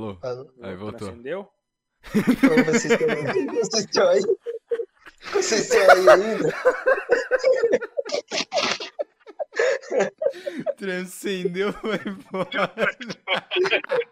Alô? Alô? Aí voltou. Acendeu? Como vocês estão aí? Vocês estão aí? Vocês estão aí ainda? Transcendeu, foi embora.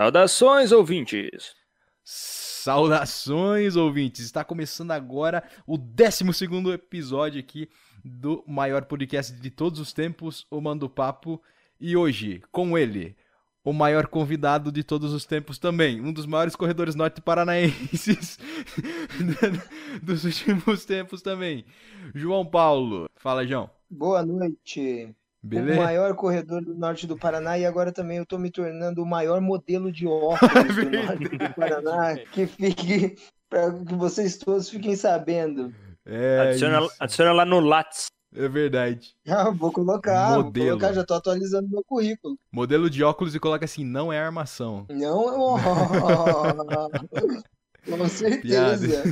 Saudações, ouvintes! Saudações, ouvintes! Está começando agora o 12 episódio aqui do maior podcast de todos os tempos, o Mando Papo. E hoje, com ele, o maior convidado de todos os tempos também, um dos maiores corredores norte paranaenses dos últimos tempos também, João Paulo. Fala, João. Boa noite. O Beleza? maior corredor do norte do Paraná e agora também eu tô me tornando o maior modelo de óculos do norte do Paraná. Que fique, para que vocês todos fiquem sabendo. É, adiciona, adiciona lá no Lattes. é verdade. Ah, vou colocar, vou Modelo. colocar, já tô atualizando meu currículo. Modelo de óculos e coloca assim, não é armação. Não, com certeza.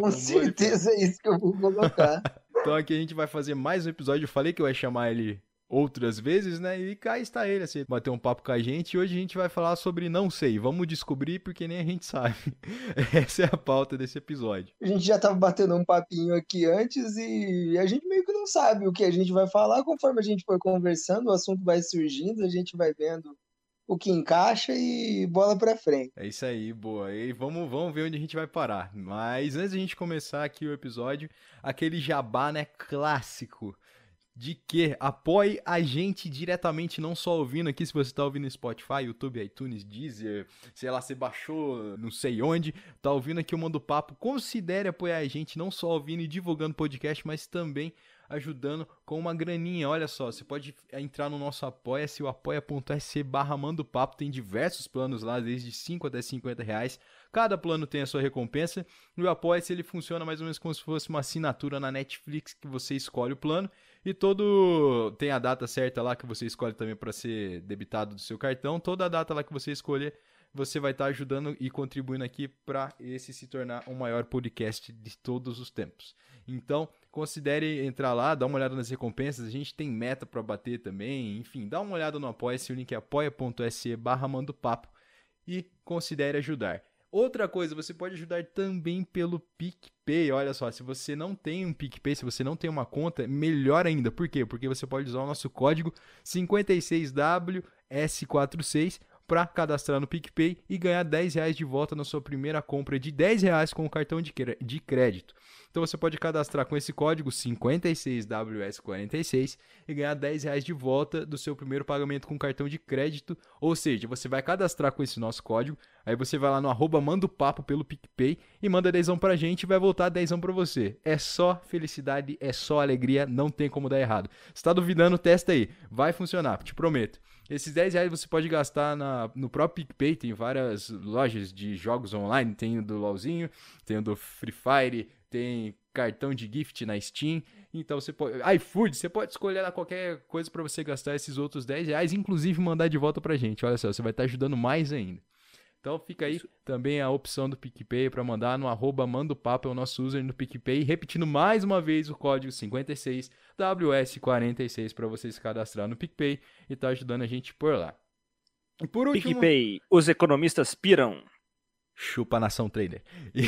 Com certeza é isso que eu vou colocar. Então aqui a gente vai fazer mais um episódio. Eu falei que eu ia chamar ele outras vezes, né? E cá está ele, assim, bater um papo com a gente. E hoje a gente vai falar sobre não sei. Vamos descobrir porque nem a gente sabe. Essa é a pauta desse episódio. A gente já tava batendo um papinho aqui antes e a gente meio que não sabe o que a gente vai falar. Conforme a gente for conversando, o assunto vai surgindo, a gente vai vendo o que encaixa e bola pra frente. É isso aí, boa. E vamos, vamos ver onde a gente vai parar. Mas antes de a gente começar aqui o episódio, aquele jabá, né, clássico. De que apoie a gente diretamente, não só ouvindo aqui, se você está ouvindo Spotify, YouTube, iTunes, Deezer, sei lá, você baixou não sei onde, tá ouvindo aqui o Mando Papo, considere apoiar a gente, não só ouvindo e divulgando podcast, mas também ajudando com uma graninha. Olha só, você pode entrar no nosso apoia-se, o apoia.se barra Mando Papo, tem diversos planos lá, desde 5 até 50 reais. Cada plano tem a sua recompensa. E o Apoia-se ele funciona mais ou menos como se fosse uma assinatura na Netflix que você escolhe o plano e todo tem a data certa lá que você escolhe também para ser debitado do seu cartão. Toda a data lá que você escolher, você vai estar ajudando e contribuindo aqui para esse se tornar o maior podcast de todos os tempos. Então, considere entrar lá, dá uma olhada nas recompensas. A gente tem meta para bater também. Enfim, dá uma olhada no Apoia-se, o link é apoia.se barra mando papo e considere ajudar. Outra coisa, você pode ajudar também pelo PicPay. Olha só, se você não tem um PicPay, se você não tem uma conta, melhor ainda. Por quê? Porque você pode usar o nosso código 56WS46 para cadastrar no PicPay e ganhar 10 reais de volta na sua primeira compra de 10 reais com o cartão de de crédito. Então você pode cadastrar com esse código 56WS46 e ganhar 10 reais de volta do seu primeiro pagamento com cartão de crédito. Ou seja, você vai cadastrar com esse nosso código, aí você vai lá no arroba manda o papo pelo PicPay e manda 10 pra gente e vai voltar 10 pra você. É só felicidade, é só alegria, não tem como dar errado. Se tá duvidando, testa aí. Vai funcionar, te prometo. Esses 10 reais você pode gastar na, no próprio PicPay, tem várias lojas de jogos online, tem o do LoLzinho, tem o do Free Fire, tem cartão de gift na Steam, então você pode... iFood, você pode escolher qualquer coisa para você gastar esses outros 10 reais, inclusive mandar de volta pra gente, olha só, você vai estar ajudando mais ainda. Então fica aí também a opção do PicPay para mandar no arroba manda o papo, é o nosso user no PicPay, repetindo mais uma vez o código 56WS46 para você se cadastrar no PicPay e tá ajudando a gente por lá. E por último... PicPay, os economistas piram. Chupa nação trader. E,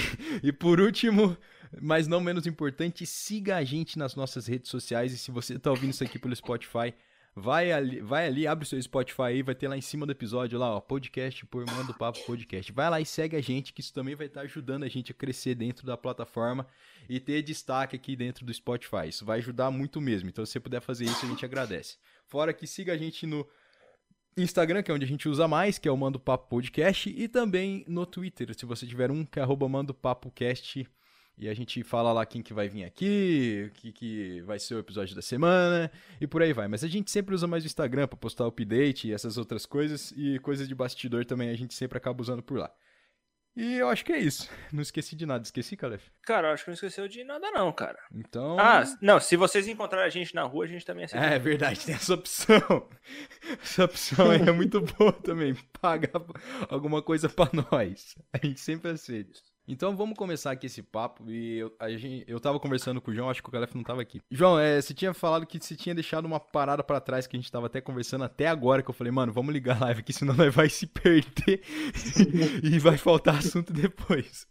e por último, mas não menos importante, siga a gente nas nossas redes sociais. E se você está ouvindo isso aqui pelo Spotify, vai ali, vai ali, abre o seu Spotify aí, vai ter lá em cima do episódio lá, ó, podcast por Mando Papo Podcast. Vai lá e segue a gente, que isso também vai estar ajudando a gente a crescer dentro da plataforma e ter destaque aqui dentro do Spotify. Isso vai ajudar muito mesmo. Então, se você puder fazer isso, a gente agradece. Fora que siga a gente no Instagram, que é onde a gente usa mais, que é o Mando Papo Podcast, e também no Twitter, se você tiver um, que é arroba Mando Papo Cast, e a gente fala lá quem que vai vir aqui, o que, que vai ser o episódio da semana, e por aí vai. Mas a gente sempre usa mais o Instagram para postar update e essas outras coisas, e coisas de bastidor também a gente sempre acaba usando por lá. E eu acho que é isso. Não esqueci de nada. Esqueci, Calef? Cara, eu acho que não esqueceu de nada, não, cara. Então. Ah, não, se vocês encontrarem a gente na rua, a gente também aceita. É verdade, tem essa opção. Essa opção aí é muito boa também. Pagar alguma coisa pra nós. A gente sempre aceita. Então vamos começar aqui esse papo. E eu, a gente, eu tava conversando com o João, acho que o Calef não tava aqui. João, é, você tinha falado que você tinha deixado uma parada pra trás que a gente tava até conversando até agora. Que eu falei, mano, vamos ligar a live aqui, senão nós vai se perder e vai faltar assunto depois.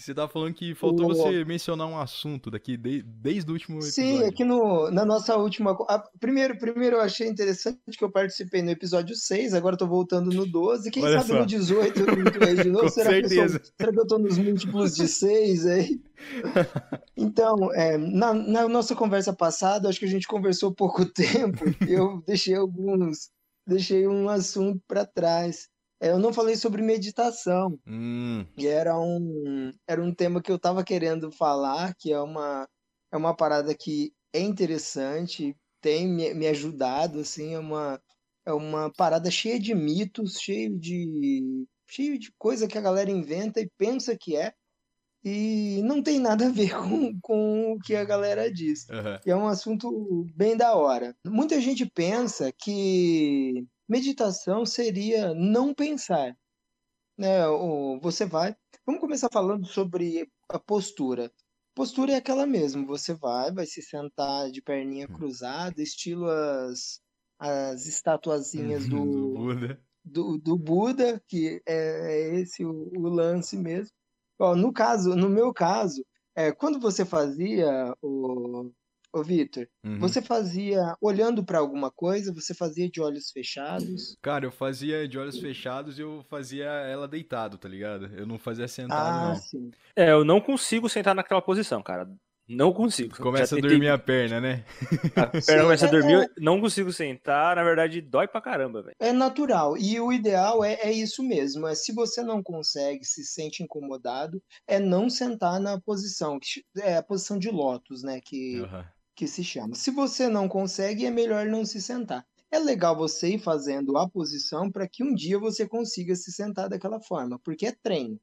Você tava falando que faltou O- você mencionar um assunto daqui de- desde o último episódio. Sim, aqui no, na nossa última. a- primeiro, primeiro eu achei interessante que eu participei no episódio 6, agora tô voltando no 12. Quem Olha sabe só. no 18 eu não de novo? Com será, que eu certeza. será que eu tô nos múltiplos de 6 aí? Então, é, na, na nossa conversa passada, acho que a gente conversou pouco tempo. Eu deixei alguns. Deixei um assunto para trás. É, eu não falei sobre meditação. Hum, E era um, era um tema que eu estava querendo falar, que é uma, é uma parada que é interessante, tem me, me ajudado, assim, é uma, é uma parada cheia de mitos, cheio de, cheio de coisa que a galera inventa e pensa que é, e não tem nada a ver com, com o que a galera diz. aham. E é um assunto bem da hora. Muita gente pensa que meditação seria não pensar, né? O- Você vai. Vamos começar falando sobre a postura. Postura é aquela mesmo. Você vai, vai se sentar de perninha cruzada, estilo as, as estatuazinhas Do do, Buda. do, do Buda, que é, é esse o, o lance mesmo. Ó, no caso, no meu caso, é, quando você fazia o, o Vitor, Uhum. você fazia olhando para alguma coisa, você fazia de olhos fechados. Cara, eu fazia de olhos fechados e eu fazia ela deitado, tá ligado? Eu não fazia sentado, Ah, não. sim. É, eu não consigo sentar naquela posição, cara. Não consigo. Começa a tentei- dormir a perna, né? A perna Sim, começa a é- dormir, é- eu não consigo sentar, na verdade dói pra caramba, velho. É natural. E o ideal é, é isso mesmo. É se você não consegue, se sente incomodado, é não sentar na posição, que é a posição de lótus, né? Que, Aham. Que se chama. Se você não consegue, é melhor não se sentar. É legal você ir fazendo a posição para que um dia você consiga se sentar daquela forma, porque é treino.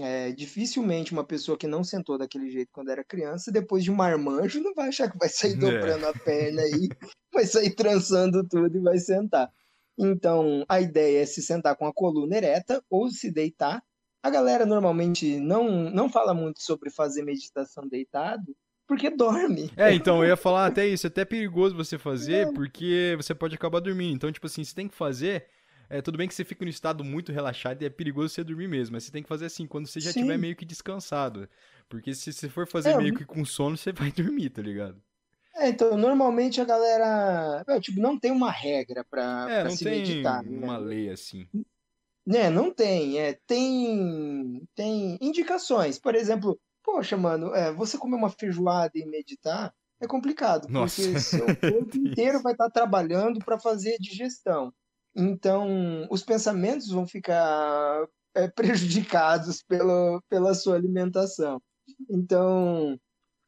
É, dificilmente uma pessoa que não sentou daquele jeito quando era criança, depois de um marmanjo, não vai achar que vai sair É. dobrando a perna aí, vai sair trançando tudo e vai sentar. Então, a ideia é se sentar com a coluna ereta ou se deitar. A galera normalmente não, não fala muito sobre fazer meditação deitado, porque dorme. É, então, eu ia falar até isso. É até perigoso você fazer, É. porque você pode acabar dormindo. Então, tipo assim, você tem que fazer. É, tudo bem que você fica no estado muito relaxado e é perigoso você dormir mesmo. Mas você tem que fazer assim, quando você já estiver meio que descansado. Porque se você for fazer É, meio que com sono, você vai dormir, tá ligado? É, então, normalmente a galera, é, tipo, não tem uma regra para É, não se tem meditar, né? uma lei assim. Né, não tem, é, tem, tem indicações. Por exemplo, poxa, mano, é, você comer uma feijoada e meditar é complicado, Nossa. porque seu corpo inteiro vai estar trabalhando para fazer a digestão. Então, os pensamentos vão ficar é, prejudicados pelo, pela sua alimentação. Então,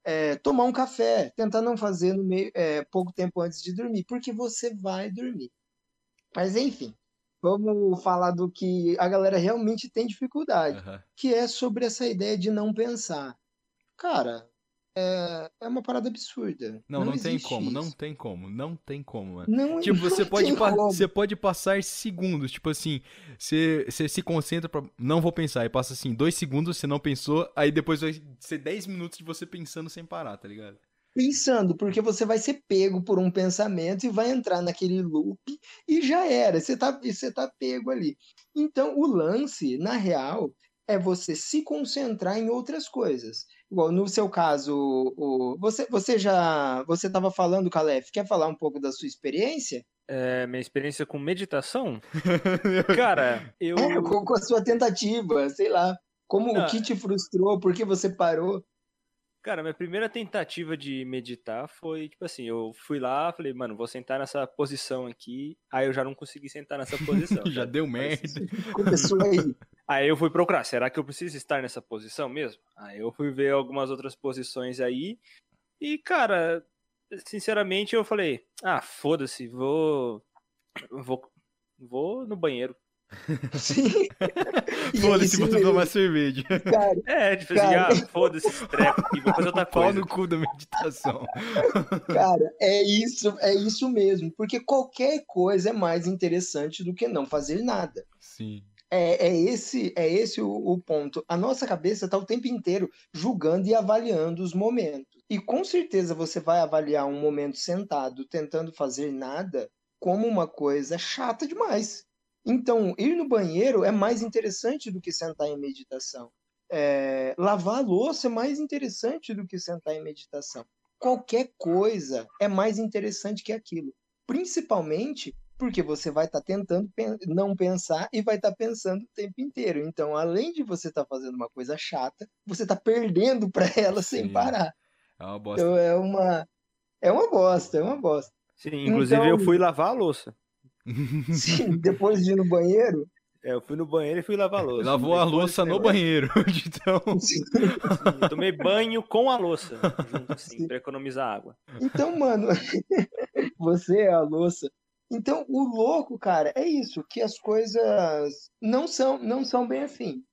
é, tomar um café, tentar não fazer no meio, é, pouco tempo antes de dormir, porque você vai dormir. Mas enfim, vamos falar do que a galera realmente tem dificuldade, Aham. que é sobre essa ideia de não pensar. Cara, é, é uma parada absurda. Não, não, tem existe como, não isso. tem como, não tem como, mano. Não, Tipo, você não pode, tem pa- como. você pode passar segundos, tipo assim, você, você se concentra pra. Não vou pensar, e passa assim, dois segundos, você não pensou, aí depois vai ser 10 minutos de você pensando sem parar, tá ligado? Pensando, porque você vai ser pego por um pensamento e vai entrar naquele loop e já era, você tá, você tá pego ali. Então, o lance, na real, é você se concentrar em outras coisas. Igual no seu caso, o, você, você já você estava falando, Calef, quer falar um pouco da sua experiência? É, minha experiência com meditação? Cara, eu. É, com, com a sua tentativa, sei lá. Como Não, o que te frustrou, por que você parou? Cara, minha primeira tentativa de meditar foi, tipo assim, eu fui lá, falei, mano, vou sentar nessa posição aqui. Aí eu já não consegui sentar nessa posição. Já deu merda. Começou aí. Aí eu fui procurar, será que eu preciso estar nessa posição mesmo? Aí eu fui ver algumas outras posições aí. E, cara, sinceramente eu falei, ah, foda-se, vou. Vou. Vou no banheiro. Sim. E é Foda-se, mesmo, tomar cerveja. cara. É, tipo assim, Cara. ah, foda-se esse treco aqui, vou fazer outra Pau coisa. no cu da meditação. Cara, é isso, é isso mesmo. Porque qualquer coisa é mais interessante do que não fazer nada. Sim. É, é esse, é esse o, o ponto. A nossa cabeça está o tempo inteiro julgando e avaliando os momentos. E com certeza você vai avaliar um momento sentado tentando fazer nada como uma coisa chata demais. Então, ir no banheiro é mais interessante do que sentar em meditação. É, lavar a louça é mais interessante do que sentar em meditação. Qualquer coisa é mais interessante que aquilo. Principalmente porque você vai estar tentando pen- não pensar e vai estar pensando o tempo inteiro. Então, além de você estar fazendo uma coisa chata, você está perdendo para ela sem Sim. parar. É uma bosta. Então, é uma, é uma bosta, é uma bosta. Sim, inclusive eu Então- fui lavar a louça. Sim, depois de ir no banheiro, É, eu fui no banheiro e fui lavar a louça. Lavou a louça no banheiro. Então, sim. eu Tomei banho com a louça, junto assim, Sim. pra economizar água. Então, mano, você é a louça. Então, o louco, cara, é isso, que as coisas não são, não são bem assim.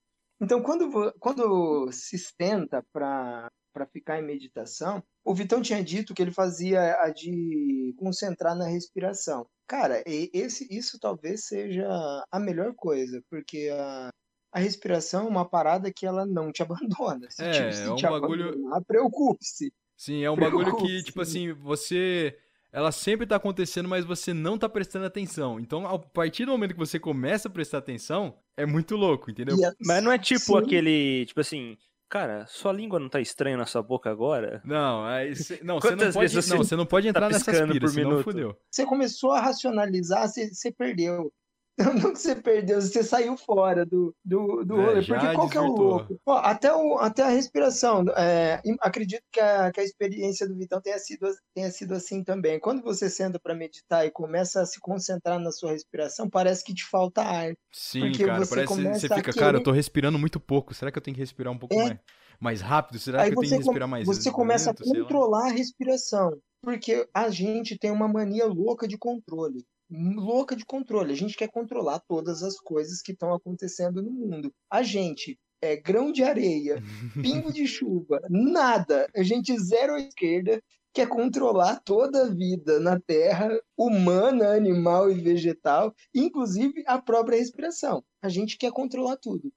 Então, quando, quando se senta para para ficar em meditação, o Vitão tinha dito que ele fazia a de concentrar na respiração. Cara, e- esse, isso talvez seja a melhor coisa, porque a, a respiração é uma parada que ela não te abandona. Se, É, te, se é um te bagulho- preocupe-se. sim, é um bagulho que, tipo assim, você. Ela sempre tá acontecendo, mas você não tá prestando atenção. Então, a partir do momento que você começa a prestar atenção, é muito louco, entendeu? E a- Mas não é tipo sim. aquele, tipo assim, cara, sua língua não tá estranha na sua boca agora? Não, aí cê- não, você não Quantas pode, vezes não, você não pode entrar nessas piscando piras, por senão minuto? fudeu. você começou a racionalizar, você perdeu. Não que você perdeu, você saiu fora do, do, do É, rolê. Porque qual que é o louco? Ó, até, o, até a respiração. é, acredito que a, que a experiência do Vitão tenha sido, tenha sido assim também. Quando você senta para meditar e começa a se concentrar na sua respiração, parece que te falta ar. Sim, Porque cara, você parece que você fica, cara, eu tô respirando muito pouco. Será que eu tenho que respirar um pouco É. mais, mais rápido? Será Aí que eu tenho que respirar mais você começa a controlar a respiração. Porque a gente tem uma mania louca de controle. Louca de controle. A gente quer controlar todas as coisas que estão acontecendo no mundo. A gente é grão de areia, pingo de chuva, nada. A gente zero à esquerda quer controlar toda a vida na Terra, humana, animal e vegetal, inclusive a própria respiração. A gente quer controlar tudo.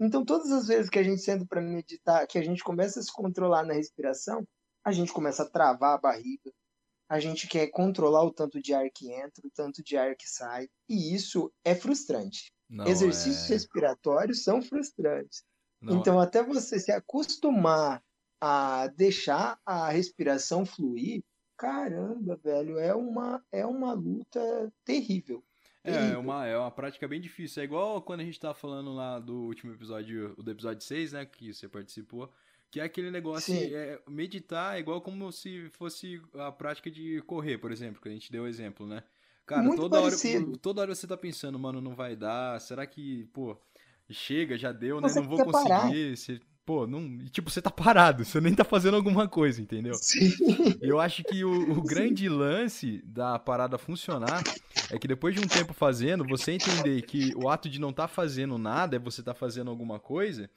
Então, todas as vezes que a gente senta para meditar, que a gente começa a se controlar na respiração, a gente começa a travar a barriga, a gente quer controlar o tanto de ar que entra, o tanto de ar que sai, e isso é frustrante. Não, Exercícios é- respiratórios são frustrantes. não, Então, até você se acostumar a deixar a respiração fluir, caramba, velho, é uma, é uma luta terrível. É, é uma, é uma prática bem difícil. É igual quando a gente tava falando lá do último episódio, do episódio 6, né? Que você participou. Que é aquele negócio, Sim. é, meditar é igual como se fosse a prática de correr, por exemplo, que a gente deu o exemplo, né? Cara, Muito toda hora, toda hora você tá pensando, mano, não vai dar, será que, pô, chega, já deu, né? Você Não vou parar. conseguir. Você, pô, não. Tipo, você tá parado, você nem tá fazendo alguma coisa, entendeu? Sim. Eu acho que o, o grande lance da parada funcionar é que depois de um tempo fazendo, você entender que o ato de não estar fazendo nada é você estar fazendo alguma coisa.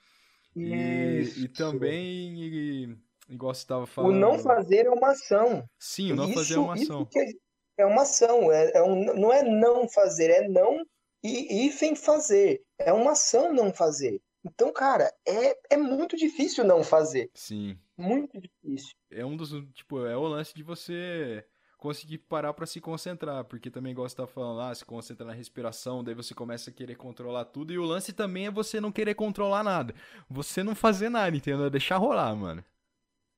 E, e também, e- igual você estava O falando. não fazer é uma ação. Sim, o não Isso- fazer é uma ação. é, é uma ação, é, é um, não é não fazer, é não e hífen fazer. É uma ação não fazer. Então, cara, é, é muito difícil não fazer. Sim. Muito difícil. É um dos. Tipo, é o lance de você conseguir parar pra se concentrar. Porque também, você tá falando lá, se concentra na respiração, daí você começa a querer controlar tudo. E o lance também é você não querer controlar nada. Você não fazer nada, entendeu? É Deixar rolar, mano.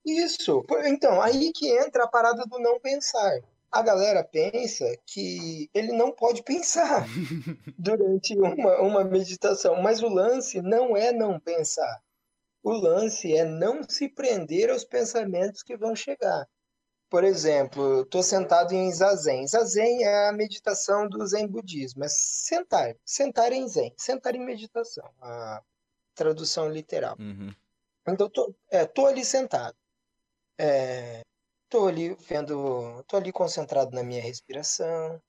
Isso. Então, aí que entra a parada do não pensar. A galera pensa que ele não pode pensar durante uma, uma meditação, mas o lance não é não pensar. O lance é não se prender aos pensamentos que vão chegar. Por exemplo, estou sentado em zazen. Zazen é a meditação do zen budismo, é sentar, sentar em zen, sentar em meditação, a tradução literal. Uhum. Então, tô, é, tô ali sentado. É, tô ali vendo, tô ali concentrado na minha respiração.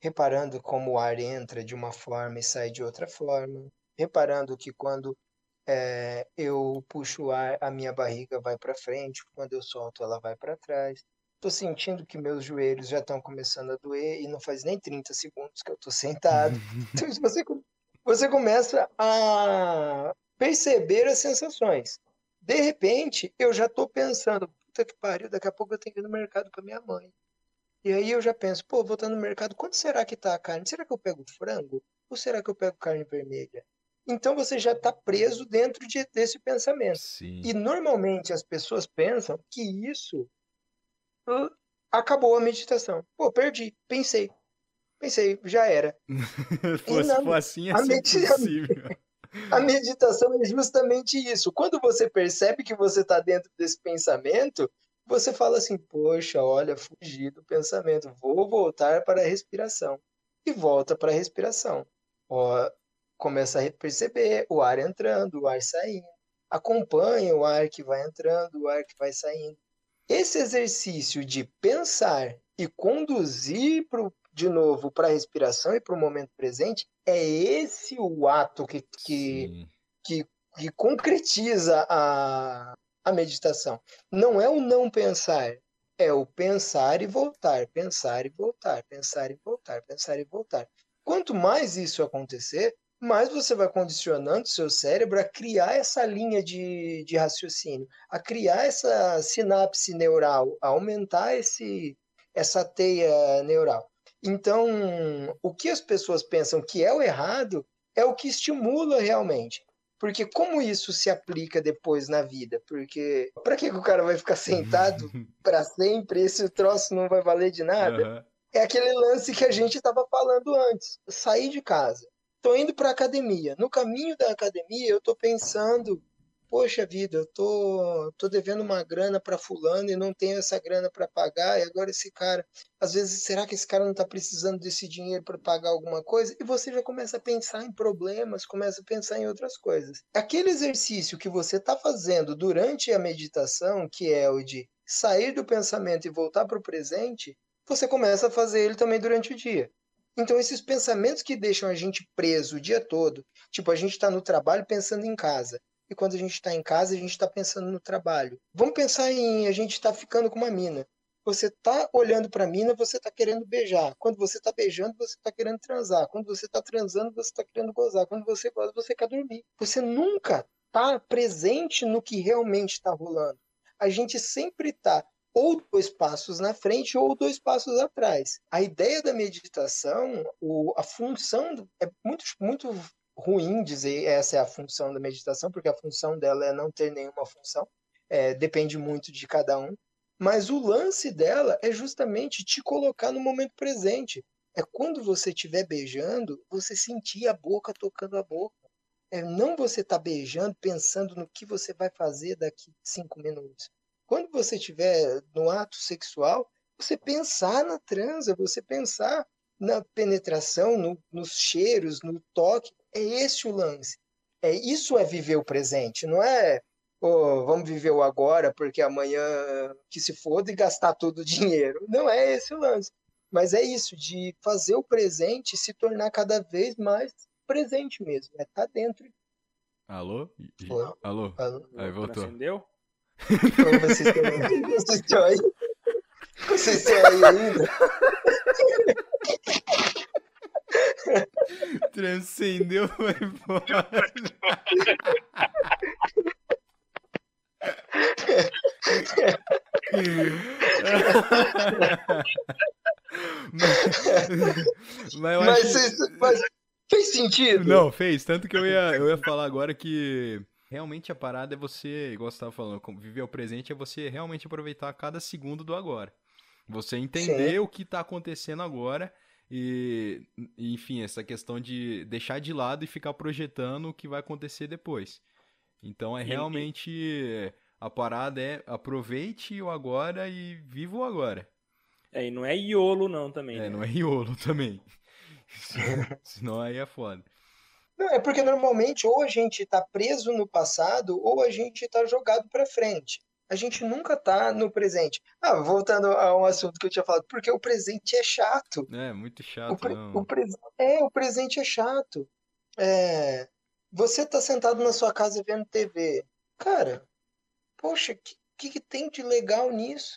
reparando como o ar entra de uma forma e sai de outra forma, reparando que quando é, eu puxo ar, a minha barriga vai para frente, quando eu solto, ela vai para trás. Tô sentindo que meus joelhos já estão começando a doer e não faz nem 30 segundos que eu tô sentado. Então, você, você começa a perceber as sensações. De repente, eu já tô pensando, puta que pariu, daqui a pouco eu tenho que ir no mercado com a minha mãe. E aí eu já penso, pô, vou estar no mercado, quanto será que tá a carne? Será que eu pego frango? Ou será que eu pego carne vermelha? Então você já está preso dentro de, desse pensamento. Sim. E normalmente as pessoas pensam que isso uh, acabou a meditação. Pô, perdi, pensei. Pensei, já era. Fosse não, for assim, é a medita- possível. A meditação é justamente isso. Quando você percebe que você está dentro desse pensamento, você fala assim: Poxa, olha, fugi do pensamento, vou voltar para a respiração. E volta para a respiração. Ó, começa a perceber o ar entrando, o ar saindo. Acompanha o ar que vai entrando, o ar que vai saindo. Esse exercício de pensar e conduzir pro, de novo para a respiração e para o momento presente é esse o ato que, que, que, que concretiza a, a meditação. Não é o não pensar, é o pensar e voltar, pensar e voltar, pensar e voltar, pensar e voltar. Quanto mais isso acontecer, mais você vai condicionando seu cérebro a criar essa linha de, de raciocínio, a criar essa sinapse neural, a aumentar esse, essa teia neural. Então, o que as pessoas pensam que é o errado é o que estimula realmente. Porque como isso se aplica depois na vida? Porque para que que o cara vai ficar sentado para sempre? Esse troço não vai valer de nada? Aham. É aquele lance que a gente estava falando antes. Sair de casa. Tô indo para academia. No caminho da academia, eu tô pensando, poxa vida, eu tô, tô devendo uma grana para fulano e não tenho essa grana para pagar, e agora esse cara, às vezes, será que esse cara não tá precisando desse dinheiro para pagar alguma coisa? E você já começa a pensar em problemas, começa a pensar em outras coisas. Aquele exercício que você tá fazendo durante a meditação, que é o de sair do pensamento e voltar para o presente, você começa a fazer ele também durante o dia. Então, esses pensamentos que deixam a gente preso o dia todo, tipo, a gente está no trabalho pensando em casa, e quando a gente está em casa, a gente está pensando no trabalho. Vamos pensar em a gente está ficando com uma mina. Você está olhando para a mina, você está querendo beijar. Quando você está beijando, você está querendo transar. Quando você está transando, você está querendo gozar. Quando você goza, você quer dormir. Você nunca está presente no que realmente está rolando. A gente sempre está ou dois passos na frente ou dois passos atrás. A ideia da meditação, o, a função, é muito, muito ruim dizer essa é a função da meditação, porque a função dela é não ter nenhuma função, é, depende muito de cada um. Mas o lance dela é justamente te colocar no momento presente. É quando você estiver beijando, você sentir a boca tocando a boca. É não você estar beijando pensando no que você vai fazer daqui cinco minutos. Quando você estiver no ato sexual, você pensar na transa, você pensar na penetração, no- nos cheiros, no toque. É esse o lance. É isso é viver o presente, não é "Ô, vamos viver o agora porque amanhã que se foda e gastar todo o dinheiro. Não é esse o lance. Mas é isso, de fazer o presente se tornar cada vez mais presente mesmo. É estar dentro. Alô? Oi. Alô? Falando. Aí voltou. Acendeu? Como vocês estão aí? Vocês estão aí? Vocês estão aí ainda? Transcendeu, foi embora. mas, mas Mas, acho mas fez sentido? Não, fez. Tanto que eu ia, eu ia falar agora que realmente a parada é você, igual você tava falando, viver o presente é você realmente aproveitar cada segundo do agora. Você entender o que tá acontecendo agora e, enfim, essa questão de deixar de lado e ficar projetando o que vai acontecer depois. Então é E- realmente a parada é aproveite o agora e viva o agora. É, e não é iolo não também, É, né? não é iolo também. Senão aí é foda. Não, é porque normalmente ou a gente está preso no passado ou a gente está jogado para frente. A gente nunca tá no presente. Ah, voltando a um assunto que eu tinha falado, porque o presente é chato. É, muito O, chato, pre- não. o pres- É, o presente é chato. É, você tá sentado na sua casa vendo TV. Cara, poxa, que, que, que tem de legal nisso?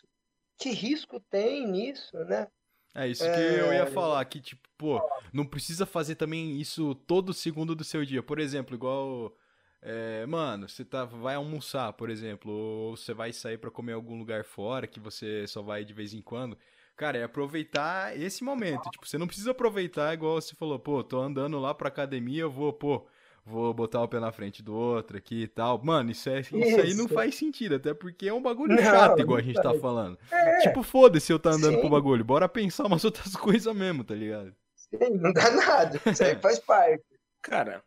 Que risco tem nisso, né? É isso que eu ia É. falar, que tipo, pô, não precisa fazer também isso todo segundo do seu dia. Por exemplo, igual, é, mano, você tá, vai almoçar, por exemplo, ou você vai sair pra comer em algum lugar fora que você só vai de vez em quando. Cara, é aproveitar esse momento. Tipo, você não precisa aproveitar igual você falou, pô, tô andando lá pra academia, eu vou, pô, vou botar o pé na frente do outro aqui e tal. Mano, isso, é, isso aí não Isso. faz sentido, até porque é um bagulho Não, chato, igual a gente tá falando. É, Tipo, foda-se eu tá andando Sim. pro bagulho. Bora pensar umas outras coisas mesmo, tá ligado? sim, não dá nada. Isso aí faz parte. Cara,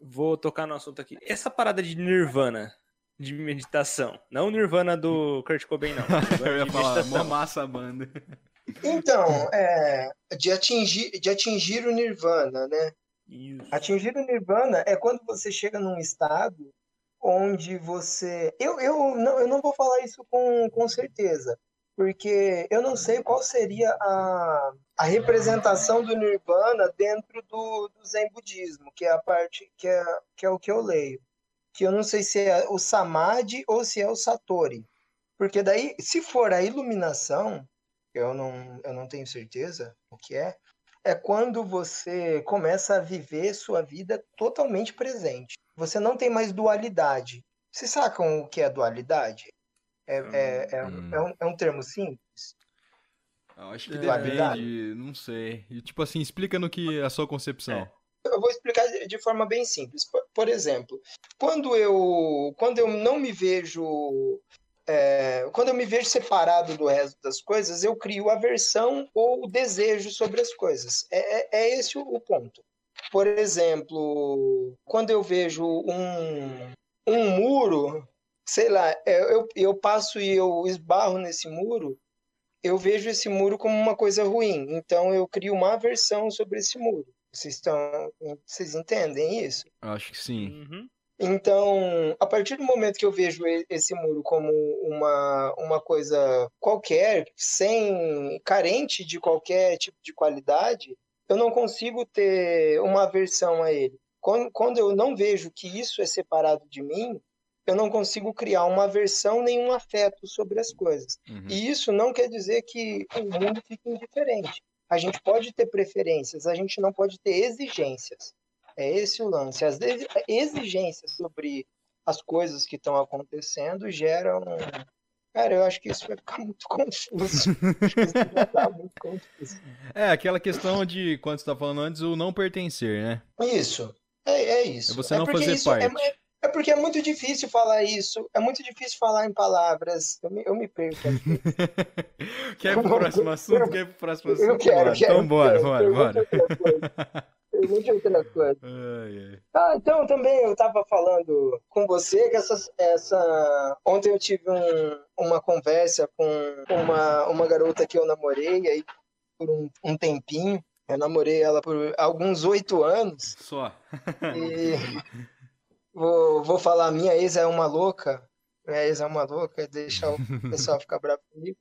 vou tocar no assunto aqui. Essa parada de nirvana, de meditação. Não o nirvana do Kurt Cobain, não. Eu ia falar, mó meditação. massa a banda. Então, é, de atingir, de atingir o nirvana, né? Isso. Atingir o nirvana é quando você chega num estado onde você. Eu, eu, não, eu não vou falar isso com, com certeza, porque eu não sei qual seria a, a representação do nirvana dentro do, do Zen budismo, que é a parte que é, que é o que eu leio. Que eu não sei se é o samadhi ou se é o satori. Porque daí, se for a iluminação, eu não, eu não tenho certeza o que é, é quando você começa a viver sua vida totalmente presente. Você não tem mais dualidade. Vocês sacam o que é dualidade? É, é, é, Hum. é um, é um termo simples? Eu acho que É. depende, não sei. E, tipo assim, explica no que a sua concepção. É. Eu vou explicar de forma bem simples. Por, por exemplo, quando eu, quando eu não me vejo. É, quando eu me vejo separado do resto das coisas, eu crio aversão ou desejo sobre as coisas. É, é, é esse o, ponto. Por exemplo, quando eu vejo um, um muro, sei lá, é, eu, eu passo e eu esbarro nesse muro, eu vejo esse muro como uma coisa ruim. Então eu crio uma aversão sobre esse muro. Vocês estão, vocês entendem isso? Acho que sim. Uhum. Então, a partir do momento que eu vejo esse muro como uma, uma coisa qualquer, sem carente de qualquer tipo de qualidade, eu não consigo ter uma aversão a ele. Quando, quando eu não vejo que isso é separado de mim, eu não consigo criar uma aversão nem um afeto sobre as coisas. Uhum. E isso não quer dizer que o mundo fique indiferente. A gente pode ter preferências, a gente não pode ter exigências. É esse o lance. As exi- exigências sobre as coisas que estão acontecendo geram. Cara, eu acho que isso vai ficar muito confuso. Acho que isso vai ficar muito confuso. É, aquela questão de, quando você tá falando antes, o não pertencer, né? Isso. É, é isso. É você não porque fazer é- parte. É, porque é muito difícil falar isso. É muito difícil falar em palavras. Eu me, eu me perco aqui. Quer ir pro próximo assunto? Quer ir pro próximo assunto? Eu quero, Bora. quero. Então bora, bora, bora. Pergunte outra coisa. Ai, ai. Ah, então também eu tava falando com você que essa, essa... ontem eu tive um- uma conversa com uma, uma garota que eu namorei aí por um, um tempinho. Eu namorei ela por alguns oito anos Só. e vou, vou falar, minha ex é uma louca. Minha ex é uma louca, deixa o pessoal ficar bravo comigo.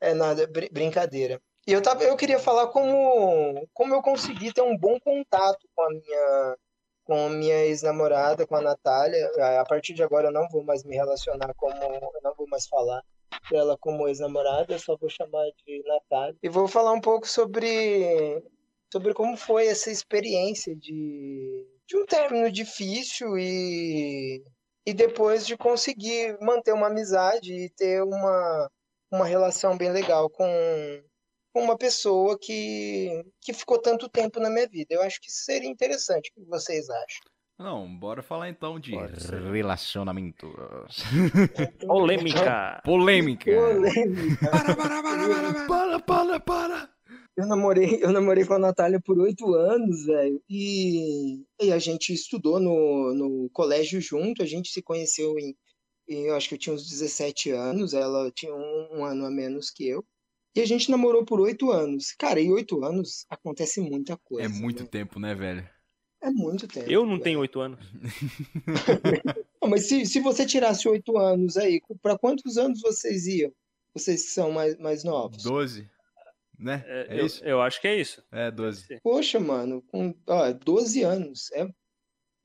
É nada, br- brincadeira. E eu, tava, eu queria falar como, como eu consegui ter um bom contato com a minha, com minha ex-namorada, com a Natália. A partir de agora eu não vou mais me relacionar como. Eu não vou mais falar pra ela como ex-namorada, eu só vou chamar de Natália. E vou falar um pouco sobre, sobre como foi essa experiência de, de um término difícil e, e depois de conseguir manter uma amizade e ter uma, uma relação bem legal com com uma pessoa que, que ficou tanto tempo na minha vida. Eu acho que isso seria interessante. O que vocês acham? Não, bora falar então de Relacionamentos. Polêmica. polêmica. Polêmica. Para, para, para, para, para, para, para. Eu namorei, eu namorei com a Natália por oito anos, velho. E, e a gente estudou no, no colégio junto, a gente se conheceu em. Eu acho que eu tinha uns 17 anos, ela tinha um, um ano a menos que eu. E a gente namorou por oito anos. Cara, em oito anos acontece muita coisa. É muito né? tempo, né, velho? É muito tempo. Eu não velho. tenho oito anos. Não, mas se, se você tirasse oito anos aí, pra quantos anos vocês iam? Vocês que são mais, mais novos. 12, né? É, É eu, isso? eu acho que é isso. É, 12. Poxa, mano, com ó, 12 anos é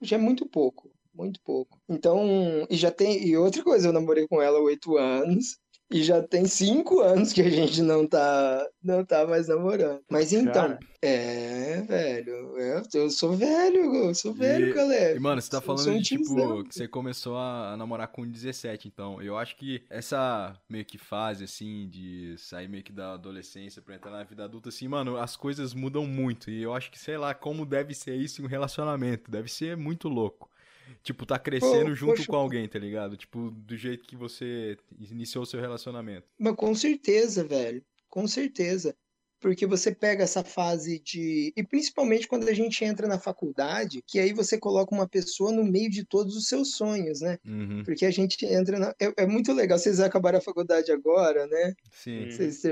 já é muito pouco, muito pouco. Então, e já tem e outra coisa, eu namorei com ela há oito anos e já tem cinco anos que a gente não tá não tá mais namorando. Mas então, Cara. é, velho, eu, eu sou velho, eu sou velho, E- Caleb. E, mano, você tá falando um de, tipo, que você começou a namorar com 17, então. Eu acho que essa meio que fase, assim, de sair meio que da adolescência pra entrar na vida adulta, assim, mano, as coisas mudam muito. E eu acho que, sei lá, como deve ser isso em um relacionamento. Deve ser muito louco. Tipo, tá crescendo Pô, junto poxa. com alguém, tá ligado? Tipo, do jeito que você iniciou o seu relacionamento. Mas com certeza, velho. Com certeza. Porque você pega essa fase de. E principalmente quando a gente entra na faculdade, que aí você coloca uma pessoa no meio de todos os seus sonhos, né? Uhum, Porque a gente entra na. É, é muito legal. Vocês acabaram a faculdade agora, né? sim. Vocês,